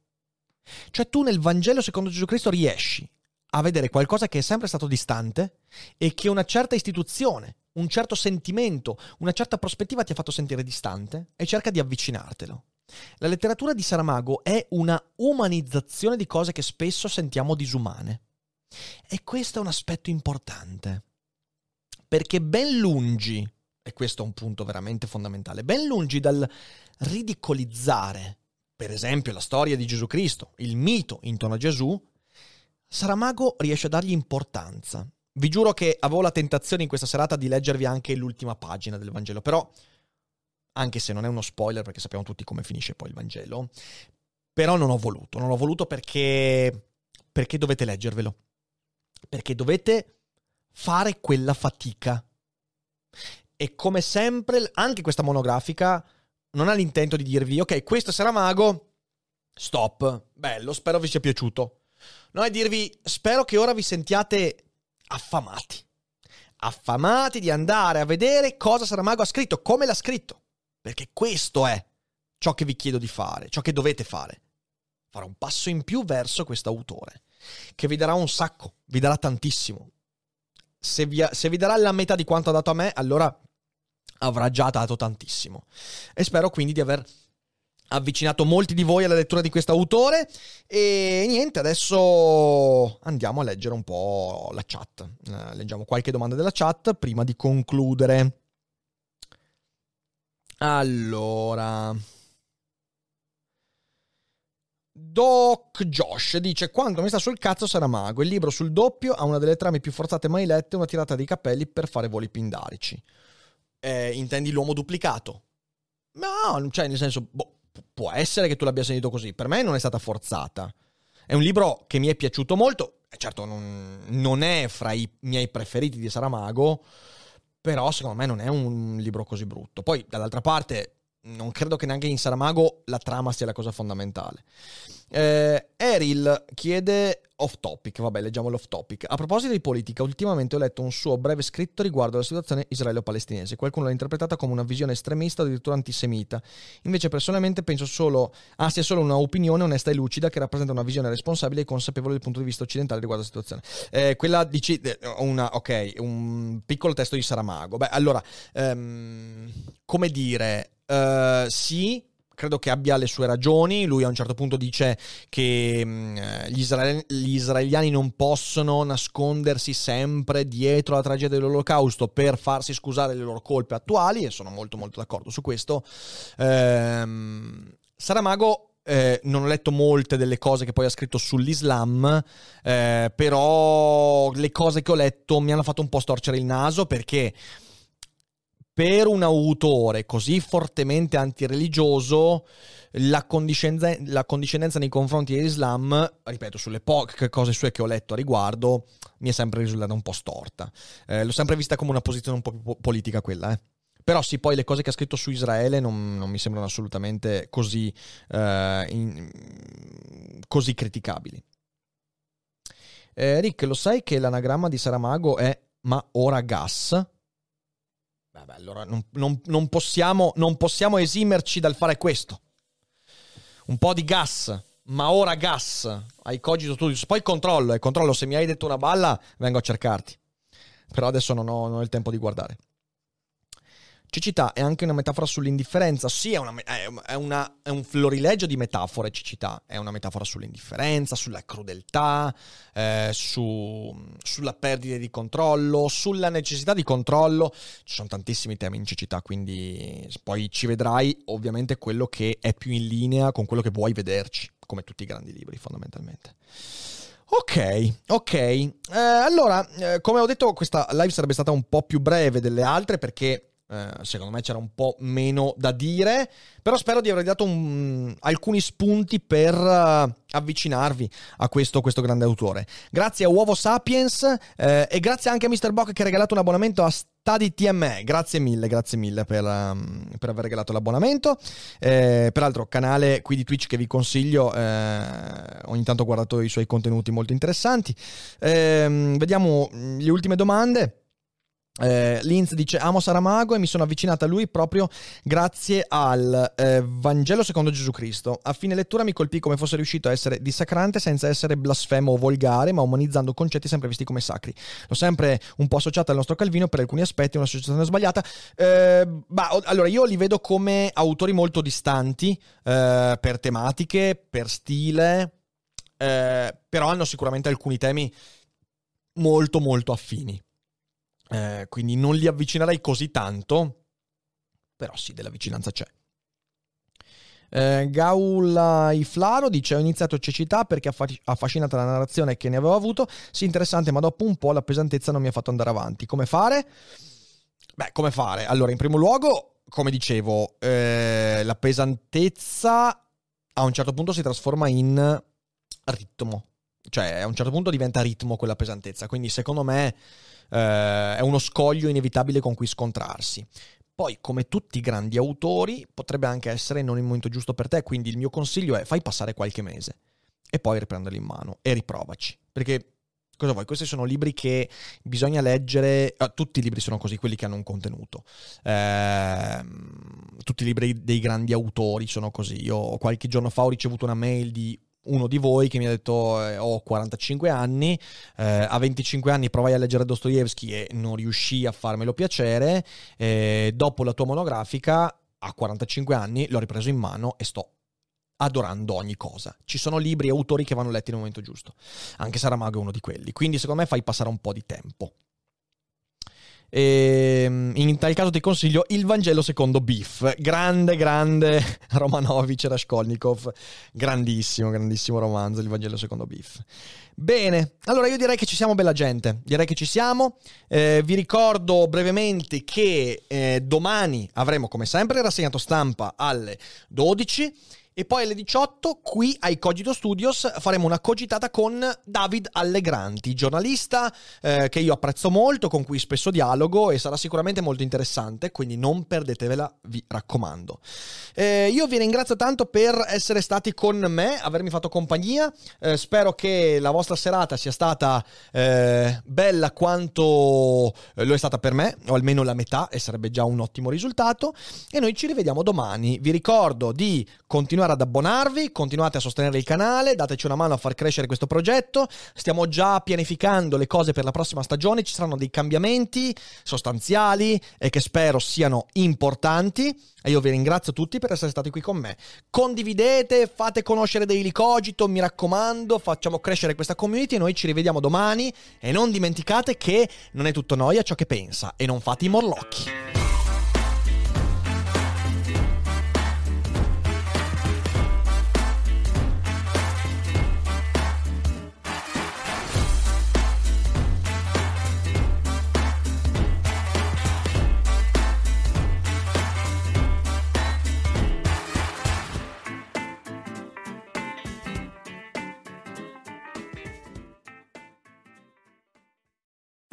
Cioè tu nel Vangelo secondo Gesù Cristo riesci a vedere qualcosa che è sempre stato distante e che una certa istituzione, un certo sentimento, una certa prospettiva ti ha fatto sentire distante e cerca di avvicinartelo. La letteratura di Saramago è una umanizzazione di cose che spesso sentiamo disumane. E questo è un aspetto importante, perché ben lungi, e questo è un punto veramente fondamentale, ben lungi dal ridicolizzare, per esempio, la storia di Gesù Cristo, il mito intorno a Gesù, Saramago riesce a dargli importanza. Vi giuro che avevo la tentazione in questa serata di leggervi anche l'ultima pagina del Vangelo, però, anche se non è uno spoiler perché sappiamo tutti come finisce poi il Vangelo, però non ho voluto, non ho voluto perché, perché dovete leggervelo perché dovete fare quella fatica. E come sempre, anche questa monografica non ha l'intento di dirvi, ok, questo sarà mago, stop, bello, spero vi sia piaciuto. No, è dirvi, spero che ora vi sentiate affamati. Affamati di andare a vedere cosa Saramago ha scritto, come l'ha scritto. Perché questo è ciò che vi chiedo di fare, ciò che dovete fare. Fare un passo in più verso questo autore che vi darà un sacco, vi darà tantissimo. Se vi, se vi darà la metà di quanto ha dato a me, allora avrà già dato tantissimo. E spero quindi di aver avvicinato molti di voi alla lettura di questo autore. E niente, adesso andiamo a leggere un po' la chat. Eh, leggiamo qualche domanda della chat prima di concludere. Allora. Doc Josh dice: Quanto mi sta sul cazzo Saramago. Il libro sul doppio ha una delle trame più forzate mai lette, una tirata di capelli per fare voli pindarici. Eh, intendi l'uomo duplicato? No, cioè, nel senso, boh, può essere che tu l'abbia sentito così. Per me non è stata forzata. È un libro che mi è piaciuto molto. Certo, non, non è fra i miei preferiti di Saramago, però secondo me non è un libro così brutto. Poi, dall'altra parte, non credo che neanche in Saramago la trama sia la cosa fondamentale. Eh, Eril chiede off topic, vabbè leggiamo l'off topic. A proposito di politica, ultimamente ho letto un suo breve scritto riguardo alla situazione israelo-palestinese. Qualcuno l'ha interpretata come una visione estremista o addirittura antisemita. Invece personalmente penso solo, ah, sia solo un'opinione onesta e lucida che rappresenta una visione responsabile e consapevole dal punto di vista occidentale riguardo alla situazione. Eh, quella dici, una, ok, un piccolo testo di Saramago. Beh, allora, um, come dire Uh, sì, credo che abbia le sue ragioni. Lui a un certo punto dice che mh, gli, israel- gli, israeliani non possono nascondersi sempre dietro la tragedia dell'olocausto per farsi scusare le loro colpe attuali e sono molto molto d'accordo su questo. Ehm, Saramago eh, non ho letto molte delle cose che poi ha scritto sull'Islam, eh, però le cose che ho letto mi hanno fatto un po' storcere il naso perché per un autore così fortemente antireligioso, la, la condiscendenza nei confronti dell'Islam, ripeto, sulle poche cose sue che ho letto a riguardo, mi è sempre risultata un po' storta. Eh, l'ho sempre vista come una posizione un po' più politica quella, eh. Però sì, poi le cose che ha scritto su Israele non, non mi sembrano assolutamente così, eh, in, così criticabili. Eh, Rick, lo sai che l'anagramma di Saramago è ma ora gas? Vabbè, allora non, non, non, possiamo, non possiamo esimerci dal fare questo. Un po' di gas, ma ora gas ai Cogito Studios. Poi controllo, eh, controllo. Se mi hai detto una balla, vengo a cercarti. Però adesso non ho, non ho il tempo di guardare. Cecità è anche una metafora sull'indifferenza. Sì, è, una, è, una, è, un florilegio di metafore. Cecità è una metafora sull'indifferenza, sulla crudeltà, eh, su, sulla perdita di controllo, sulla necessità di controllo. Ci sono tantissimi temi in cecità, quindi poi ci vedrai ovviamente quello che è più in linea con quello che vuoi vederci, come tutti i grandi libri, fondamentalmente. Ok, ok. Eh, allora, eh, come ho detto, questa live sarebbe stata un po' più breve delle altre perché eh, secondo me c'era un po' meno da dire, però spero di aver dato un, alcuni spunti per uh, avvicinarvi a questo, questo, grande autore. Grazie a Uovo Sapiens uh, e grazie anche a Mr. Bock che ha regalato un abbonamento a Study TME. Grazie mille, grazie mille per, um, per aver regalato l'abbonamento. Eh, peraltro, canale qui di Twitch che vi consiglio, eh, ogni tanto ho guardato i suoi contenuti molto interessanti. Eh, vediamo le ultime domande. Eh, Linz dice amo Saramago e mi sono avvicinata a lui proprio grazie al eh, Vangelo secondo Gesù Cristo. A fine lettura mi colpì come fosse riuscito a essere dissacrante senza essere blasfemo o volgare, ma umanizzando concetti sempre visti come sacri. L'ho sempre un po' associata al nostro Calvino per alcuni aspetti, un'associazione sbagliata. Eh, bah, allora, io li vedo come autori molto distanti eh, per tematiche, per stile, eh, però hanno sicuramente alcuni temi molto molto affini. Eh, quindi non li avvicinerei così tanto, però sì, della vicinanza c'è. Eh, Gaula Iflaro dice: Ho iniziato cecità perché affascinata la narrazione che ne avevo avuto. Sì, interessante, ma dopo un po' la pesantezza non mi ha fatto andare avanti. Come fare? Beh, come fare? Allora, in primo luogo, come dicevo, eh, la pesantezza a un certo punto si trasforma in ritmo. Cioè, a un certo punto diventa ritmo quella pesantezza. Quindi, secondo me eh, è uno scoglio inevitabile con cui scontrarsi. Poi, come tutti i grandi autori, potrebbe anche essere non il momento giusto per te, quindi il mio consiglio è fai passare qualche mese e poi riprenderli in mano e riprovaci. Perché cosa vuoi? Questi sono libri che bisogna leggere. Eh, tutti i libri sono così, quelli che hanno un contenuto. Eh, tutti i libri dei grandi autori sono così. Io qualche giorno fa ho ricevuto una mail di uno di voi che mi ha detto eh, ho 45 anni, eh, a 25 anni provai a leggere Dostoevsky e non riuscii a farmelo piacere, eh, dopo la tua monografica a 45 anni l'ho ripreso in mano e sto adorando ogni cosa. Ci sono libri e autori che vanno letti nel momento giusto, anche Saramago è uno di quelli, quindi secondo me fai passare un po' di tempo. E ehm, in tal caso ti consiglio Il Vangelo secondo Biff. Grande, grande Romanovic Raskolnikov. Grandissimo, grandissimo romanzo, Il Vangelo secondo Biff. Bene, allora io direi che ci siamo bella gente, direi che ci siamo. Eh, vi ricordo brevemente che eh, domani avremo come sempre rassegnato stampa alle 12 e poi alle 18 qui ai Cogito Studios faremo una cogitata con David Allegranti, giornalista eh, che io apprezzo molto, con cui spesso dialogo e sarà sicuramente molto interessante, quindi non perdetevela, vi raccomando. Eh, io vi ringrazio tanto per essere stati con me, avermi fatto compagnia, eh, spero che la vostra serata sia stata eh, bella quanto eh, lo è stata per me, o almeno la metà, e sarebbe già un ottimo risultato, e noi ci rivediamo domani. Vi ricordo di continuare continuare ad abbonarvi, continuate a sostenere il canale, dateci una mano a far crescere questo progetto. Stiamo già pianificando le cose per la prossima stagione, ci saranno dei cambiamenti sostanziali e che spero siano importanti. E io vi ringrazio tutti per essere stati qui con me. Condividete, fate conoscere Daily Cogito, mi raccomando, facciamo crescere questa community noi ci rivediamo domani. E non dimenticate che non è tutto noia ciò che pensa e non fate i morlocchi.